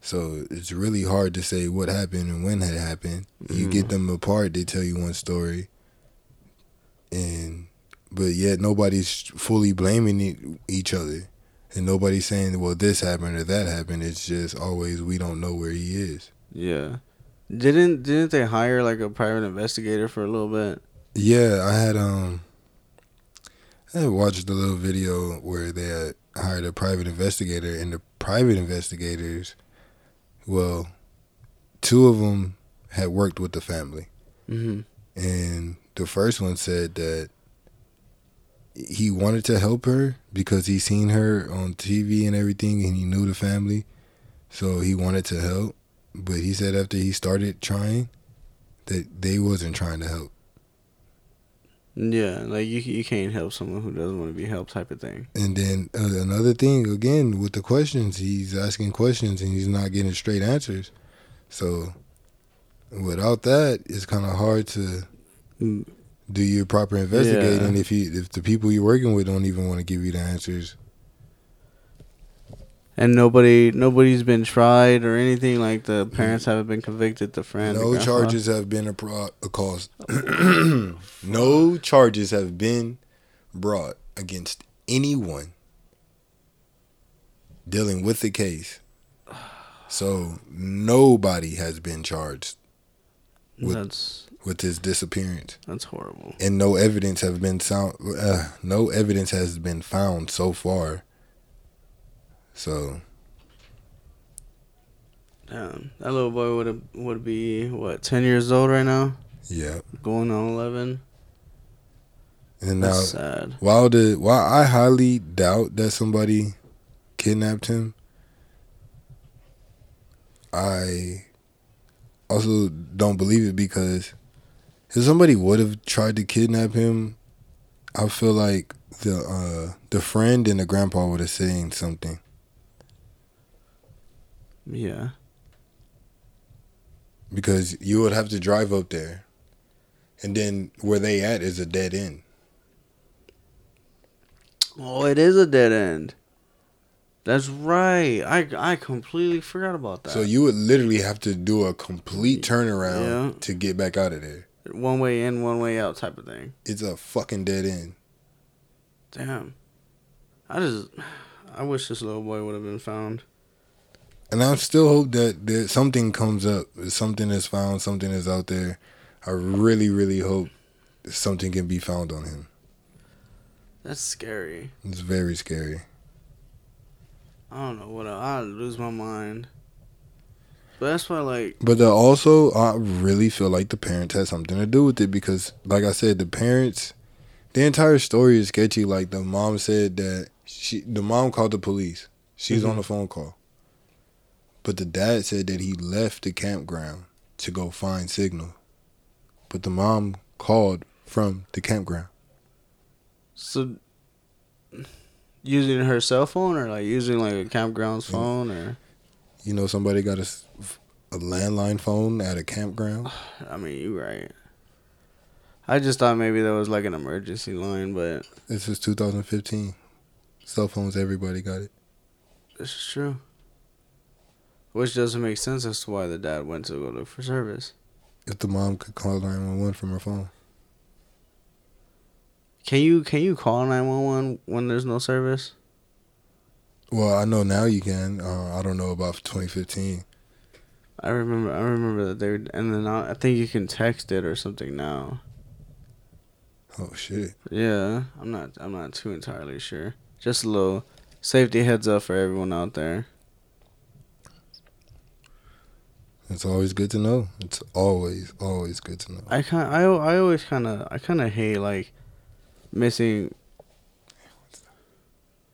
So it's really hard to say what happened and when it happened. You get them apart, they tell you one story, and but yet nobody's fully blaming each other, and nobody's saying, "Well, this happened or that happened." It's just always we don't know where he is. Yeah. Didn't didn't they hire like a private investigator for a little bit? Yeah, I had um, I watched a little video where they hired a private investigator, and the private investigators, well, two of them had worked with the family, Mm-hmm. and the first one said that he wanted to help her because he seen her on TV and everything, and he knew the family, so he wanted to help. But he said after he started trying, that they wasn't trying to help. Yeah, like you you can't help someone who doesn't want to be helped, type of thing. And then uh, another thing, again, with the questions, he's asking questions and he's not getting straight answers. So without that, it's kind of hard to Mm. do your proper investigating Yeah. if you if the people you're working with don't even want to give you the answers. And nobody nobody's been tried or anything. Like the parents haven't been convicted. The friend, no charges have been a, pro- a cause. no charges have been brought against anyone dealing with the case. So nobody has been charged with- That's with his disappearance, that's horrible. and no evidence have been sound. Uh, no evidence has been found so far. So Damn, that little boy would have would be what ten years old right now. Yeah. Going on eleven. And now, That's sad. while the while I highly doubt that somebody kidnapped him, I also don't believe it because if somebody would have tried to kidnap him, I feel like the uh, the friend and the grandpa would have seen something. Yeah. because you would have to drive up there, and then where they at is a dead end. Oh, it is a dead end. That's right. I I completely forgot about that. So you would literally have to do a complete turnaround Yeah. to get back out of there. one way in, one way out type of thing. It's a fucking dead end. Damn. I just I wish this little boy would have been found. And I still hope that there, something comes up, something is found, something is out there. I really, really hope something can be found on him. That's scary. It's very scary. I don't know what else. I'd lose my mind. But that's why like But the, also, I really feel like the parents had something to do with it because, like I said, the parents, the entire story is sketchy. Like the mom said that she, the mom called the police. She's Mhm. on the phone call. But the dad said that he left the campground to go find signal. But the mom called from the campground. so using her cell phone or like using like a campground's phone or You know, somebody got a, a landline phone at a campground. I mean you right. I just thought maybe there was like an emergency line, but This is 2015. Cell phones, everybody got it. this is true. Which doesn't make sense as to why the dad went to go look for service. If the mom could call 911 from her phone. Can you can you call nine one one when there's no service? Well, I know now you can. Uh, I don't know about 2015. I remember I remember that they were, and then I, I think you can text it or something now. Oh shit! Yeah, I'm not I'm not too entirely sure. Just a little safety heads up for everyone out there. It's always good to know. It's always, always good to know. I kind I I always kind of I kind of hate like missing.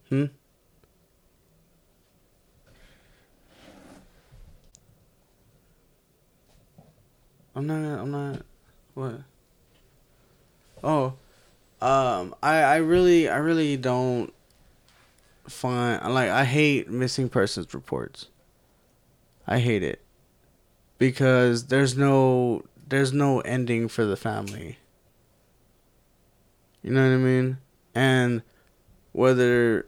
Hmm. I'm not. I'm not. What? Oh, um. I I really I really don't find like I hate missing persons reports. I hate it because there's no there's no ending for the family. You know what I mean? And whether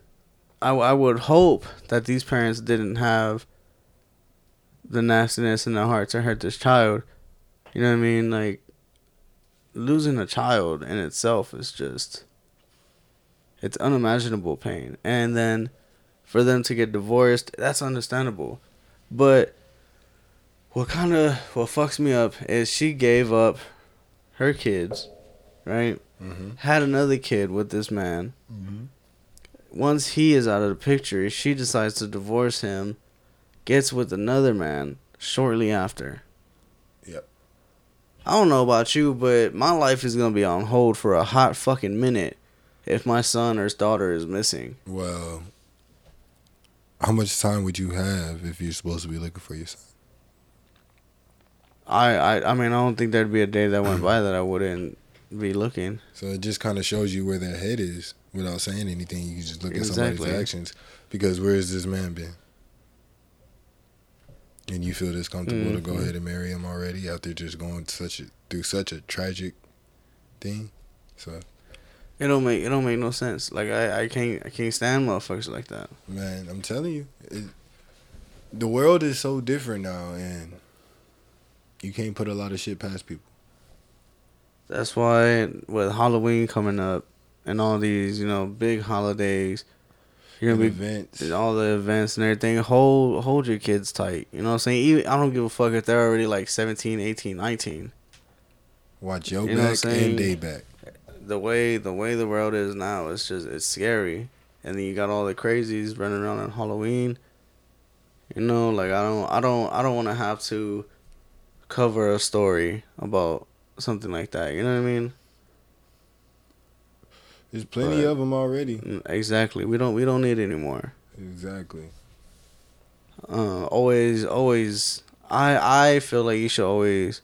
I, I would hope that these parents didn't have the nastiness in their heart to hurt this child. You know what I mean? Like losing a child in itself is just it's unimaginable pain. And then for them to get divorced, that's understandable. But what kind of what fucks me up is she gave up her kids, right? Mm-hmm. Had another kid with this man. Mm-hmm. Once he is out of the picture, she decides to divorce him, gets with another man shortly after. Yep. I don't know about you, but my life is gonna be on hold for a hot fucking minute if my son or his daughter is missing. Well, how much time would you have if you're supposed to be looking for your son? I, I I mean I don't think there'd be a day that went by that I wouldn't be looking. So it just kind of shows you where their head is without saying anything. You can just look at Exactly. somebody's actions because where has this man been? And you feel this comfortable to go Mhm. ahead and marry him already after just going such a, through such a tragic thing. So It don't make it don't make no sense. Like I, I can't I can't stand motherfuckers like that. man, I'm telling you, it, the world is so different now, and you can't put a lot of shit past people. That's why with Halloween coming up and all these, you know, big holidays, you're gonna be events. all the events and everything. Hold hold your kids tight. You know what I'm saying? Even, I don't give a fuck if they're already like 17, 18, 19. Watch your You know what I'm back and day back. The way the way the world is now, it's just it's scary. And then you got all the crazies running around on Halloween. You know, like I don't I don't I don't want to have to cover a story about something like that. You know what I mean? There's plenty But- of them already. Mm, Exactly. We don't we don't need any more. Exactly. Uh, always, always. I I feel like you should always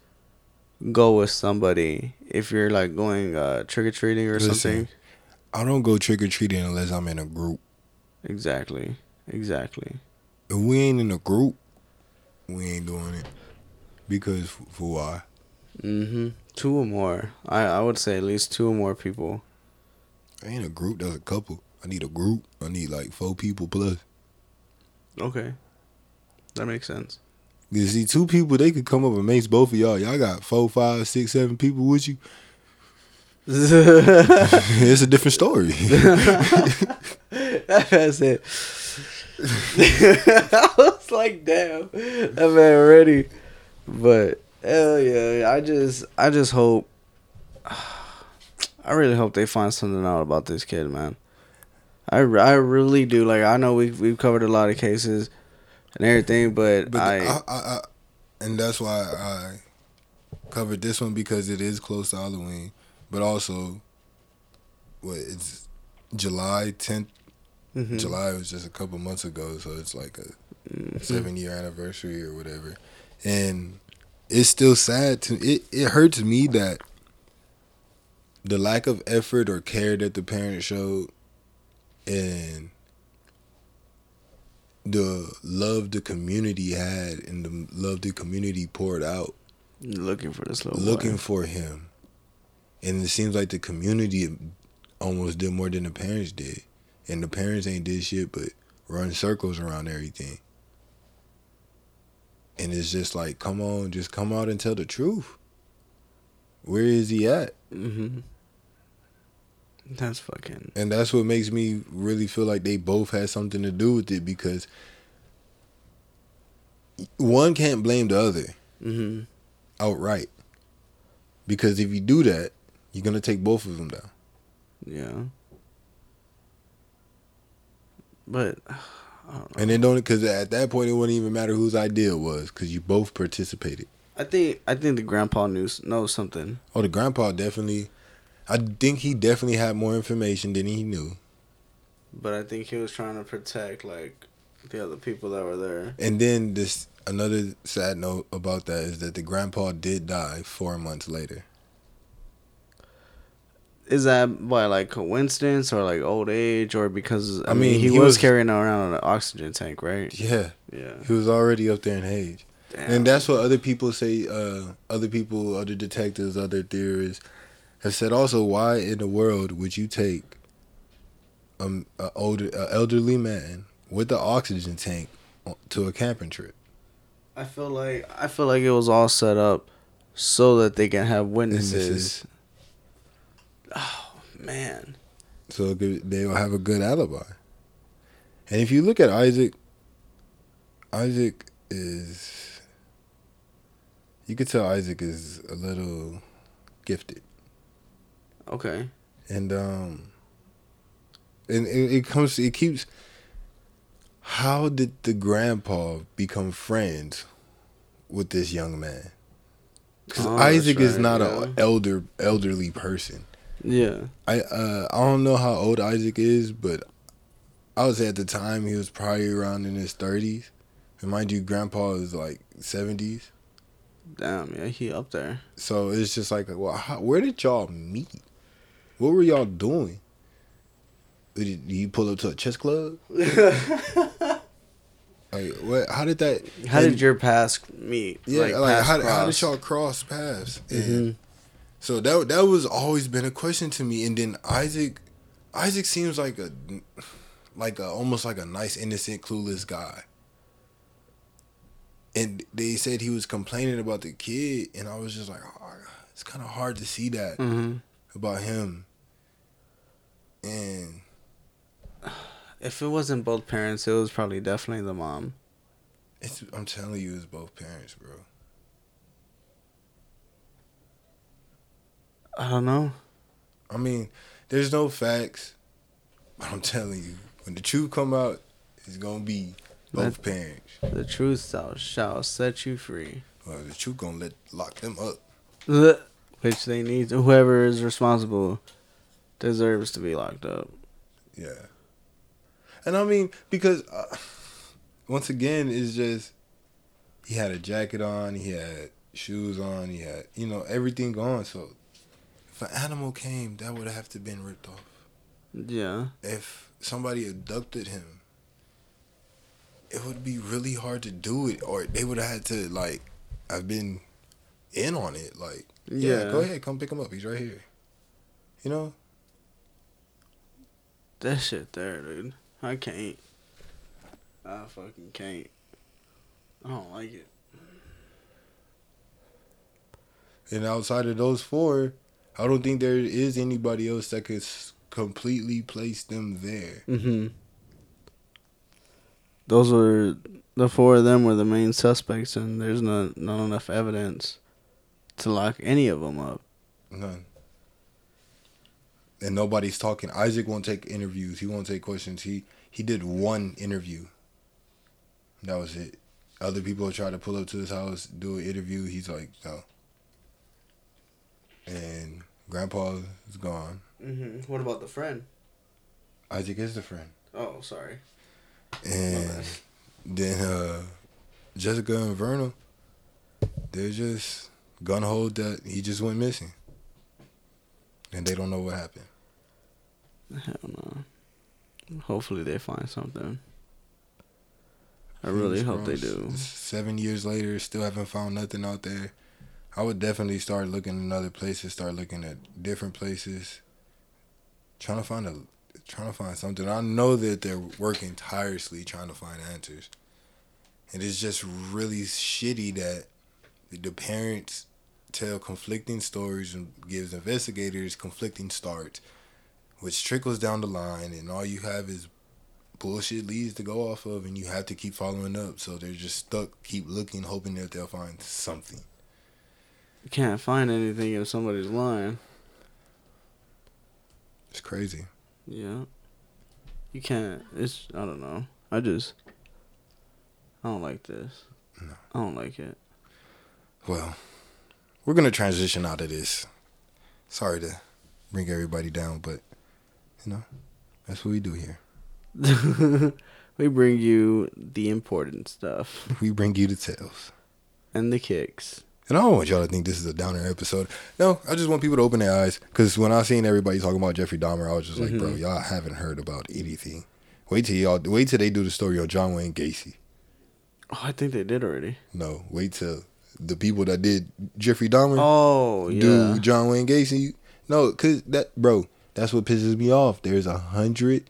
go with somebody if you're like going uh, trick or treating or Listen. something. I don't go trick or treating unless I'm in a group. Exactly. Exactly. If we ain't in a group, we ain't doing it. Because for why? Mhm. Two or more. I I would say at least two or more people. I ain't a group. That's a couple. I need a group. I need like four people plus. Okay. That makes sense. You see, two people they could come up and mace both of y'all. Y'all got four, five, six, seven people with you. it's a different story. That's it. I was like, damn, that man ready. But hell yeah, I just, I just hope. I really hope they find something out about this kid, man. I, I really do. Like I know we we've covered a lot of cases and everything, but, But I, I, I, I, and that's why I covered this one because it is close to Halloween, but also, what it's July 10th. Mhm. July was just a couple months ago, so it's like a Mhm. seven year anniversary or whatever, and it's still sad to it. It hurts me that the lack of effort or care that the parents showed, and the love the community had and the love the community poured out looking for this little looking boy. for him. And it seems like the community almost did more than the parents did. And the parents ain't did shit but run circles around everything. And it's just like, come on, just come out and tell the truth. Where is he at? Mm-hmm. That's fucking. And that's what makes me really feel like they both had something to do with it because one can't blame the other. Mm-hmm. outright. Because if you do that, you're gonna take both of them down. Yeah. But I don't know. And then don't because at that point it wouldn't even matter whose idea it was because you both participated. I think I think the grandpa knew knows something. Oh, the grandpa definitely. I think he definitely had more information than he knew. But I think he was trying to protect like the other people that were there. And then this another sad note about that is that the grandpa did die four months later. Is that by like coincidence or like old age or because I, I mean, mean, he, he was, was- carrying around an oxygen tank, right? Yeah, Yeah. he was already up there in age. Damn. And that's what other people say. Uh, other people, other detectives, other theorists have said. Also, why in the world would you take um, a older, a elderly man with the oxygen tank to a camping trip? I feel like I feel like it was all set up so that they can have witnesses. Oh man. So they'll have a good alibi. And if you look at Isaac, Isaac is. You could tell Isaac is a little gifted. Okay. and um and it, it comes it keeps how did the grandpa become friends with this young man because Oh, isaac is not yeah. a elder elderly person Yeah. i uh i don't know how old isaac is but i would say at the time he was probably around in his 30s and mind you grandpa is like 70s Damn. Yeah, he up there. so it's just like well how, where did y'all meet what were y'all doing did you pull up to a chess club Like what? How did that? How and- did your past meet? yeah? Like, paths how, how did y'all cross paths? And Mhm. So that that was always been a question to me. And then Isaac, Isaac seems like a like a almost like a nice, innocent, clueless guy. And they said he was complaining about the kid, and I was just like, oh, it's kind of hard to see that Mhm. about him. And If it wasn't both parents, it was probably definitely the mom. it's I'm telling you, it's both parents, bro. I don't know. I mean, there's no facts, but I'm telling you, when the truth come out, it's gonna be both parents. The truth shall, shall set you free. Well, the truth gonna let lock them up. Ugh. which they need. Whoever is responsible deserves to be locked up. Yeah. And I mean, because uh, once again, it's just he had a jacket on, he had shoes on, he had you know everything on. So if an animal came, that would have to been ripped off. Yeah. If somebody abducted him, it would be really hard to do it, or they would have had to like I've been in on it. Like, yeah, Yeah. go ahead, come pick him up. He's right here. You know, That shit there, dude. I can't. I fucking can't. I don't like it. And outside of those four, I don't think there is anybody else that could completely place them there. Mm-hmm. Those were the four of them were the main suspects, and there's not not enough evidence to lock any of them up. None. And nobody's talking. Isaac won't take interviews. He won't take questions. He he did one interview. That was it. Other people try to pull up to his house, do an interview. He's like, no. And Grandpa is gone. Mm-hmm. What about the friend? Isaac is the friend. Oh, sorry. And then uh, Jessica and Vernal, they're just gun hold that he just went missing. And they don't know what happened. Hell no. Hopefully they find something. I really hope they do. Seven years later, still haven't found nothing out there. I would definitely start looking in other places, start looking at different places. Trying to find a trying to find something. I know that they're working tirelessly trying to find answers. And it's just really shitty that the parents tell conflicting stories and gives investigators conflicting starts, which trickles down the line and all you have is bullshit leads to go off of and you have to keep following up so they're just stuck keep looking hoping that they'll find something can't find anything if somebody's lying. it's crazy Yeah. You can't. It's. I don't know. I just. I don't like this. No. I don't like it. well we're gonna transition out of this sorry to bring everybody down but you know that's what we do here we bring you the important stuff we bring you the tales and the kicks. And I don't want y'all to think this is a downer episode. No, I just want people to open their eyes. Because when I seen everybody talking about Jeffrey Dahmer, I was just like, bro, Mhm. y'all haven't heard about anything. Wait till y'all, wait till they do the story on John Wayne Gacy. Oh, I think they did already. No, wait till the people that did Jeffrey Dahmer Oh yeah. do John Wayne Gacy. No, cause that bro, that's what pisses me off. There's a hundred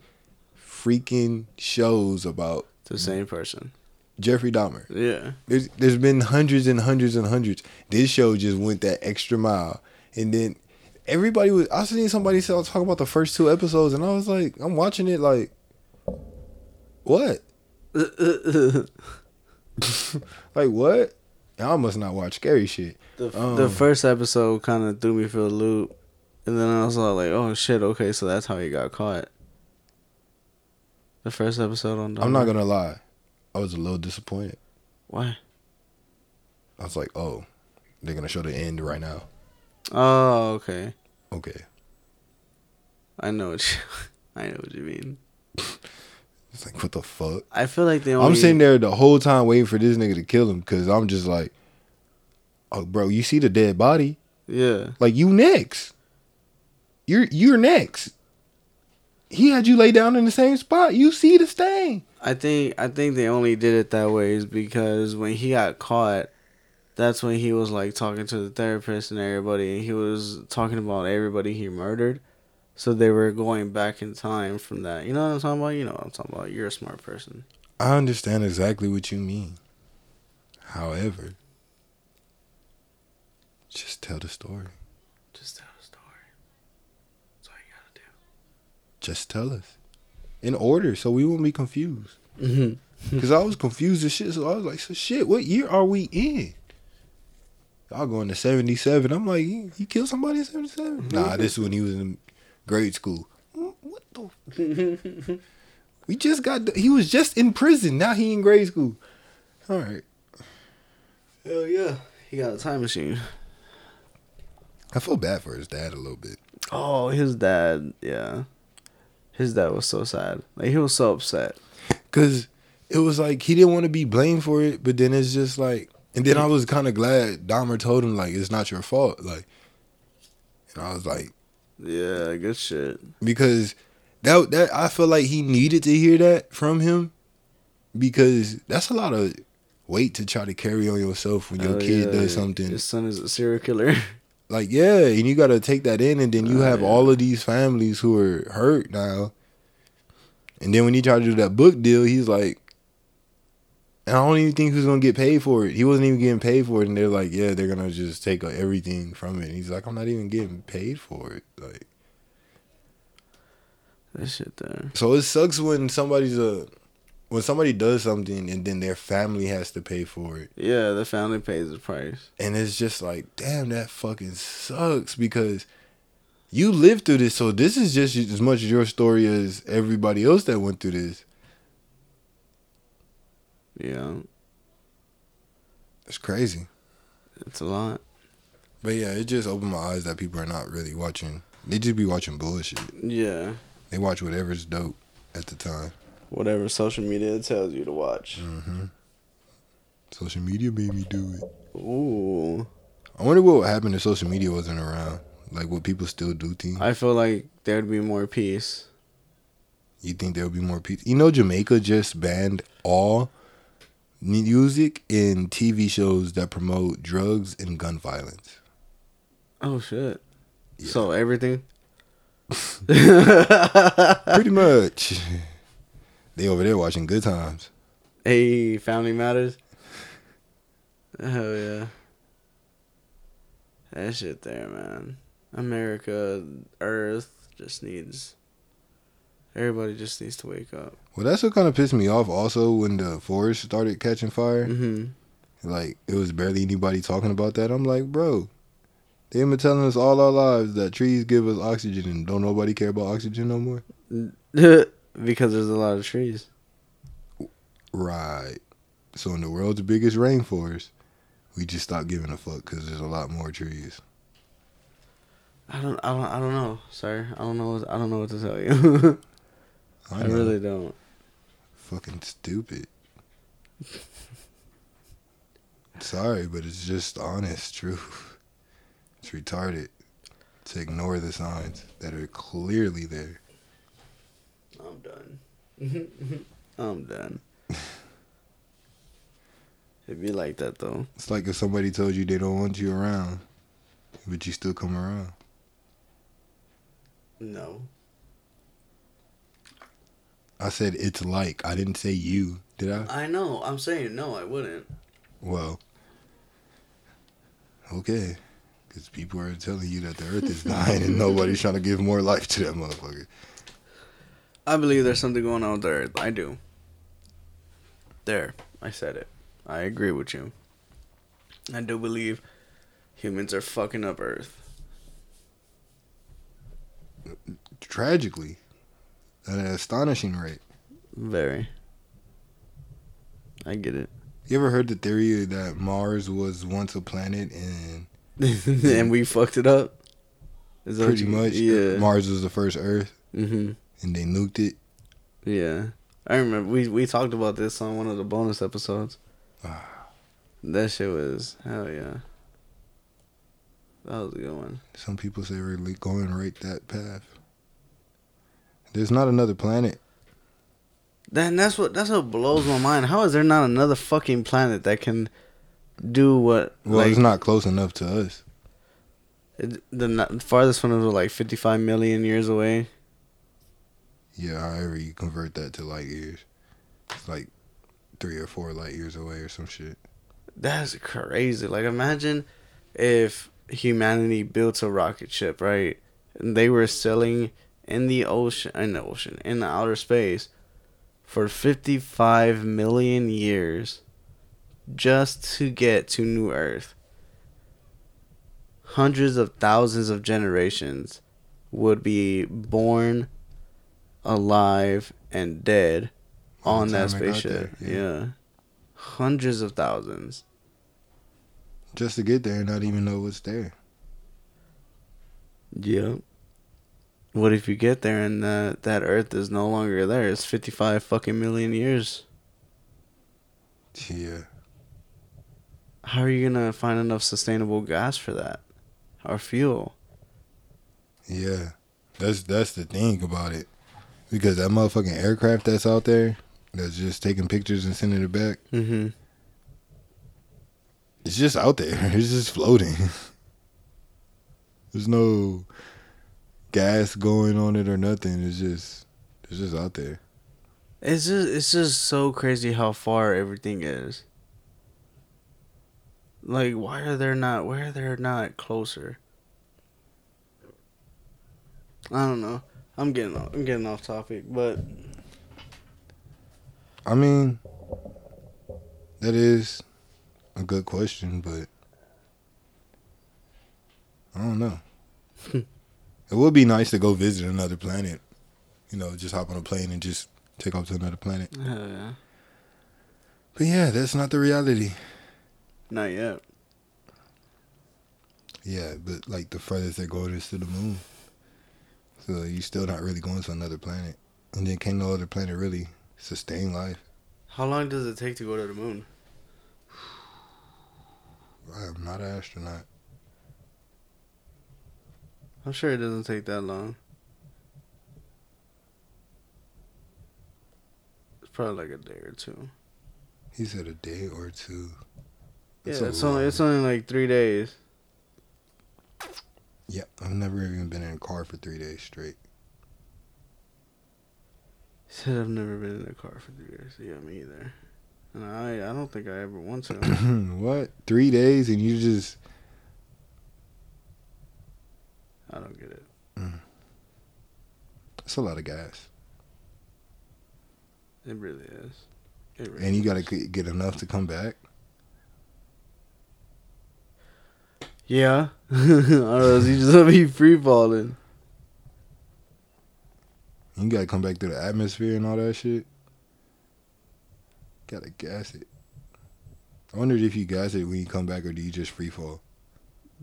freaking shows about the same person. Jeffrey Dahmer. Yeah. There's there's been hundreds and hundreds and hundreds. This show just went that extra mile, and then everybody was. I seen somebody say- talk about the first two episodes, and I was like, I'm watching it like, what? Like what? Y'all must not watch scary shit. The, Um, the first episode kind of threw me for a loop, and then I was all like, "Oh shit, okay, so that's how he got caught." The first episode on. I'm not gonna lie, I was a little disappointed. Why? I was like, oh, they're gonna show the end right now. Oh, okay. Okay, I know what you. I know what you mean. it's like what the fuck. I feel like they only. I'm sitting there the whole time waiting for this nigga to kill him because I'm just like, oh, bro, you see the dead body? Yeah. Like you next. You're you're next. He had you lay down in the same spot. You see the stain. I think I think they only did it that way is because when he got caught, that's when he was like talking to the therapist and everybody, and he was talking about everybody he murdered. So they were going back in time from that. You know what I'm talking about? You know what I'm talking about. You're a smart person. I understand exactly what you mean. However, just tell the story. Just tell the story. That's all you gotta do. Just tell us. In order, so we won't be confused. Mm-hmm. Because I was confused as shit. So I was like, so shit, what year are we in? Y'all going to 77. I'm like, he, he killed somebody in 77? Nah, this is when he was in grade school. What the? we just got, he was just in prison. Now he in grade school. All right. Hell yeah. He got a time machine. I feel bad for his dad a little bit. Oh, his dad, yeah. His dad was so sad. Like he was so upset. Cause it was like he didn't want to be blamed for it, but then it's just like, and then I was kind of glad Dahmer told him like it's not your fault, like, and I was like, Yeah, good shit. because that that I feel like he needed to hear that from him, because that's a lot of weight to try to carry on yourself when your Hell kid yeah, does something. His son is a serial killer. Like yeah, and you got to take that in, and then you have all of these families who are hurt now. And then when he tried to do that book deal, he's like, and I don't even think he was gonna get paid for it. He wasn't even getting paid for it, and they're like, yeah, they're gonna just take everything from it. And he's like, I'm not even getting paid for it. Like, that shit there. so it sucks when somebody's a when somebody does something and then their family has to pay for it. Yeah, the family pays the price. And it's just like, damn, that fucking sucks because you lived through this. So this is just as much your story as everybody else that went through this. Yeah, It's crazy. it's a lot. But yeah, it just opened my eyes that people are not really watching. They just be watching bullshit. Yeah, They watch whatever's dope at the time. Whatever social media tells you to watch. Mm-hmm. Social media made me do it. Ooh, I wonder what would happen if social media wasn't around. Like, would people still do things? I feel like there'd be more peace. You think there would be more peace? You know, Jamaica just banned all music and TV shows that promote drugs and gun violence. Oh shit. Yeah. So everything. Pretty much. They over there watching Good Times. Hey, family matters. Hell yeah. That shit there, man. America, Earth just needs. Everybody just needs to wake up. Well, that's what kind of pissed me off. Also, when the forest started catching fire, hmm like it was barely anybody talking about that. I'm like, bro, they've been telling us all our lives that trees give us oxygen, and don't nobody care about oxygen no more. because there's a lot of trees. Right. So in the world's biggest rainforest, we just stopped giving a fuck because there's a lot more trees. I don't. I don't. I don't know, sir. I don't know. What, I don't know what to tell you. I, know. really don't. fucking stupid. Sorry, but it's just honest truth. It's retarded to ignore the signs that are clearly there. I'm done. Mm-hmm, mm-hmm. I'm done. It'd be like that though. It's like if somebody told you they don't want you around, but you still come around. No. I said it's like. I didn't say you. Did I? I know. I'm saying no. I wouldn't. Well, okay. Because people are telling you that the earth is dying and nobody's trying to give more life to that motherfucker. I believe there's something going on with the Earth. I do. There, I said it. I agree with you. I do believe humans are fucking up Earth. Tragically, at an astonishing rate. Very. I get it. You ever heard the theory that Mars was once a planet and and we fucked it up. Is that pretty much Yeah. Mars was the first Earth hmm and they nuked it? Yeah. I remember we we talked about this on one of the bonus episodes. Ah. that shit was hell yeah. That was a good one. Some people say we're going right that path. There's not another planet. Then that's what that's what blows my mind. How is there not another fucking planet that can do what? Well, like, it's not close enough to us. it- the farthest one was like fifty five million years away. Yeah, however you convert that to light years. It's like three or four light years away or some shit. That's crazy. Like imagine if humanity built a rocket ship, right? And they were sailing in the ocean in the ocean, in the outer space for fifty five million years just to get to New Earth. Hundreds of thousands of generations would be born alive and dead on that time I got spaceship. there, yeah. Hundreds of thousands. Just to get there and not even know what's there. Yep. What if you get there and that that Earth is no longer there? It's fifty five fucking million years. Yeah. How are you gonna find enough sustainable gas for that, or fuel? Yeah. That's that's the thing about it. Because that motherfucking aircraft that's out there that's just taking pictures and sending it back, Mm-hmm. it's just out there. It's just floating. There's no gas going on it or nothing. It's just it's just out there. It's just it's just so crazy how far everything is. Like, why are there not? Why are there not closer? I don't know. I'm getting off, I'm getting off topic, but I mean, that is a good question, but I don't know. it would be nice to go visit another planet. You know, just hop on a plane and just take off to another planet. hell yeah, But yeah, that's not the reality. not yet. Yeah, but like the furthest they're going is to the moon. So you're still not really going to another planet. And then can no other planet really sustain life? How long does it take to go to the moon? I'm not an astronaut. I'm sure it doesn't take that long. It's probably like a day or two. He said a day or two. Yeah, a it's only it's only like three days. Yeah, I've never even been in a car for three days straight. Said I've never been in a car for three years. Yeah, me either. And I I don't think I ever want to. what? Three days and you just I don't get it. Mm. that's a lot of gas. It really is. It really And you gotta get enough to come back. Yeah. or else you just gonna be free falling. You gotta come back through the atmosphere and all that shit. Gotta gas it. I wondered if you gas it when you come back or do you just free fall?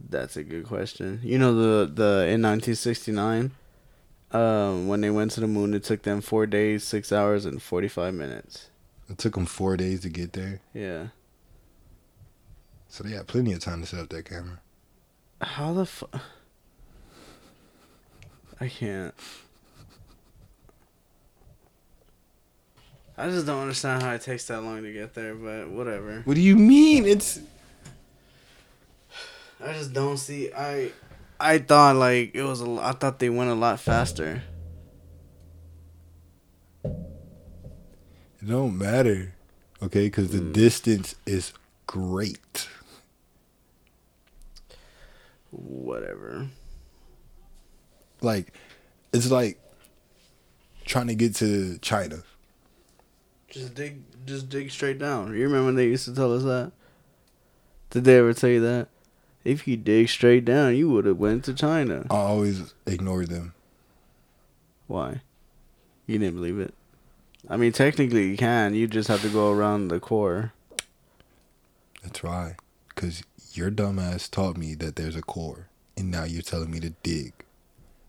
That's a good question. You know the the in 1969, um, when they went to the moon, it took them four days, six hours, and 45 minutes. It took them four days to get there, Yeah. so they had plenty of time to set up that camera. How the fu- I can't. I just don't understand how it takes that long to get there, but whatever. What do you mean? It's I just don't see. I I thought like it was. A, I thought they went a lot faster. it don't matter, okay? Because the Mm. distance is great. Whatever. Like, it's like trying to get to China. Just dig. Just dig straight down. You remember when they used to tell us that? Did they ever tell you that? If you dig straight down, you would have went to China. I always ignored them. Why? You didn't believe it. I mean, technically you can. You just have to go around the core. That's right. Because your dumbass taught me that there's a core, and now you're telling me to dig.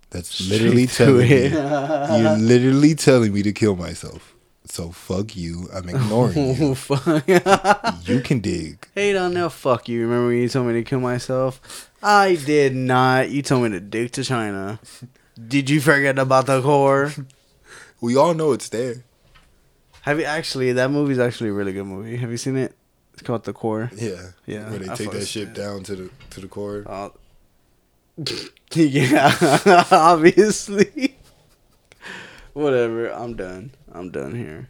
That's literally Straight to telling me. You're literally telling me to kill myself. So fuck you. I'm ignoring you. fuck. You can dig. Hey, don't know. Fuck you. Remember when you told me to kill myself? I did not. You told me to dig to China. Did you forget about the core? We all know it's there. Have you actually? That movie's actually a really good movie. Have you seen it? Called The Core. Yeah. Yeah, Where they I take that that. down to the to the core. Uh, yeah, obviously. Whatever. I'm done. I'm done here.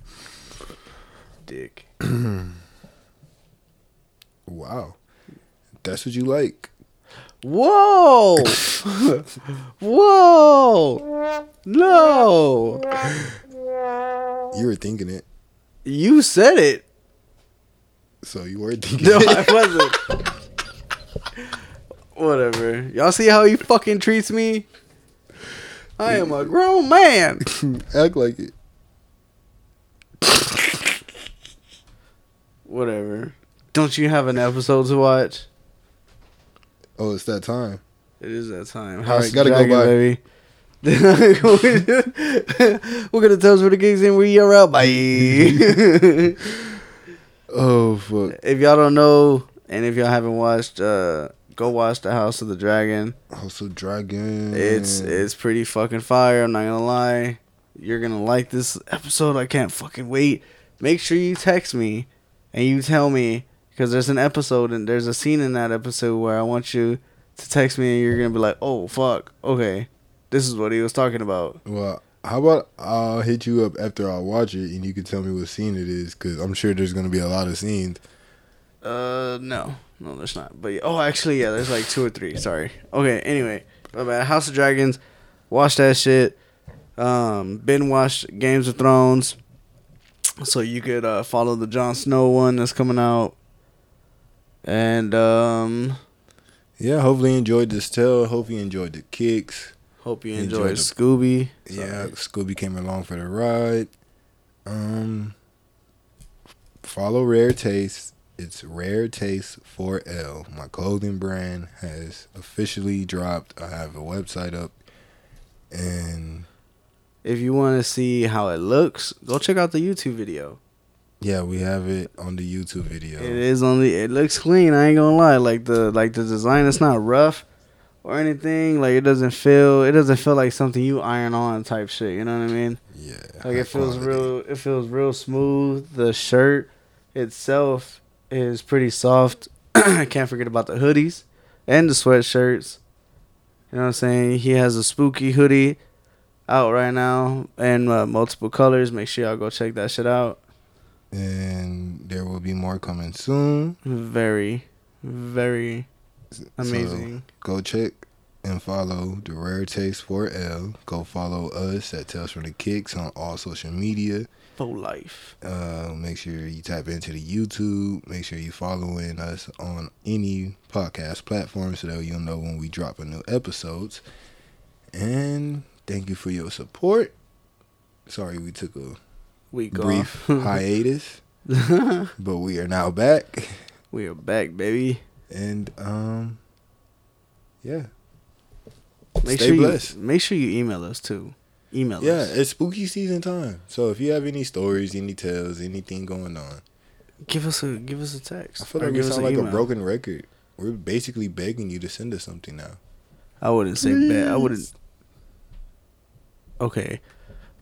Dick. Wow. That's what you like. Whoa! Whoa! No! You were thinking it. You said it. So you were thinking No. I wasn't. Whatever. Y'all see how he fucking treats me? I am a grown man. Act like it. Whatever. Don't you have an episode to watch? Oh, it's that time. It is that time. All House right, gotta go Dragon, bye. baby. We're gonna tell us for the gigs and we are out. Bye. Oh fuck. if y'all don't know, and if y'all haven't watched, uh, go watch the House of the Dragon. House of Dragon. It's it's pretty fucking fire. I'm not gonna lie. You're gonna like this episode. I can't fucking wait. Make sure you text me and you tell me because there's an episode and there's a scene in that episode where I want you to text me and you're gonna be like, oh fuck, okay, this is what he was talking about. Well, how about I'll hit you up after I watch it and you can tell me what scene it is because I'm sure there's gonna be a lot of scenes. Uh, no, no, there's not. But oh, actually, yeah, there's like two or three. Sorry. Okay. Anyway, my bad. House of Dragons. Watch that shit. Um, been watched Games of Thrones. So you could uh, follow the Jon Snow one that's coming out. And um, Yeah, hopefully you enjoyed this tale. Hope you enjoyed the kicks. Hope you Enjoy enjoyed the- Scooby. Yeah, Scooby came along for the ride. Um, follow Rare Taste. It's Rare Taste 4L. My clothing brand has officially dropped. I have a website up, and If you want to see how it looks, go check out the YouTube video. yeah, we have it on the YouTube video. It is on the. It looks clean. I ain't gonna lie. Like the like the design, it's not rough or anything. Like it doesn't feel. It doesn't feel like something you iron on type shit. You know what I mean? Yeah, Like it feels quality. real. It feels real smooth. The shirt itself is pretty soft. I can't forget about the hoodies and the sweatshirts. You know what I'm saying? He has a spooky hoodie out right now and uh, multiple colors. Make sure y'all go check that shit out. and there will be more coming soon. Very, very So, amazing. go check and follow the Rare Taste 4L. Go follow us at Tales from the Kicks on all social media. For life. Uh, make sure you tap into the YouTube. Make sure you following us on any podcast platform so that you'll know when we drop a new episodes. And thank you for your support. Sorry we took a Week brief hiatus, but we are now back. we are back, baby. And um, yeah, Make Stay sure blessed. you make sure you email us too. Email us. yeah, us. it's spooky season time. So if you have any stories, any tales, anything going on, Give us a give us a text. I feel like we sound like a broken record. We're basically begging you to send us something now. I wouldn't say bad. I wouldn't. Okay,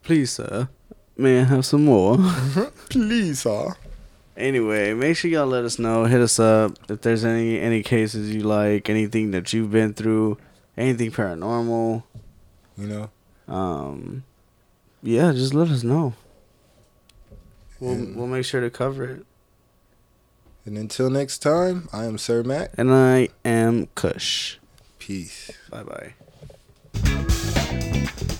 please, sir. May I have some more? Please, sir. Anyway, make sure y'all let us know. Hit us up if there's any any cases you like, anything that you've been through, anything paranormal. You know. Um, yeah, just let us know. We'll And- we'll make sure to cover it. And until next time, I am Sir Mac. And I am Kush. Peace. Bye bye.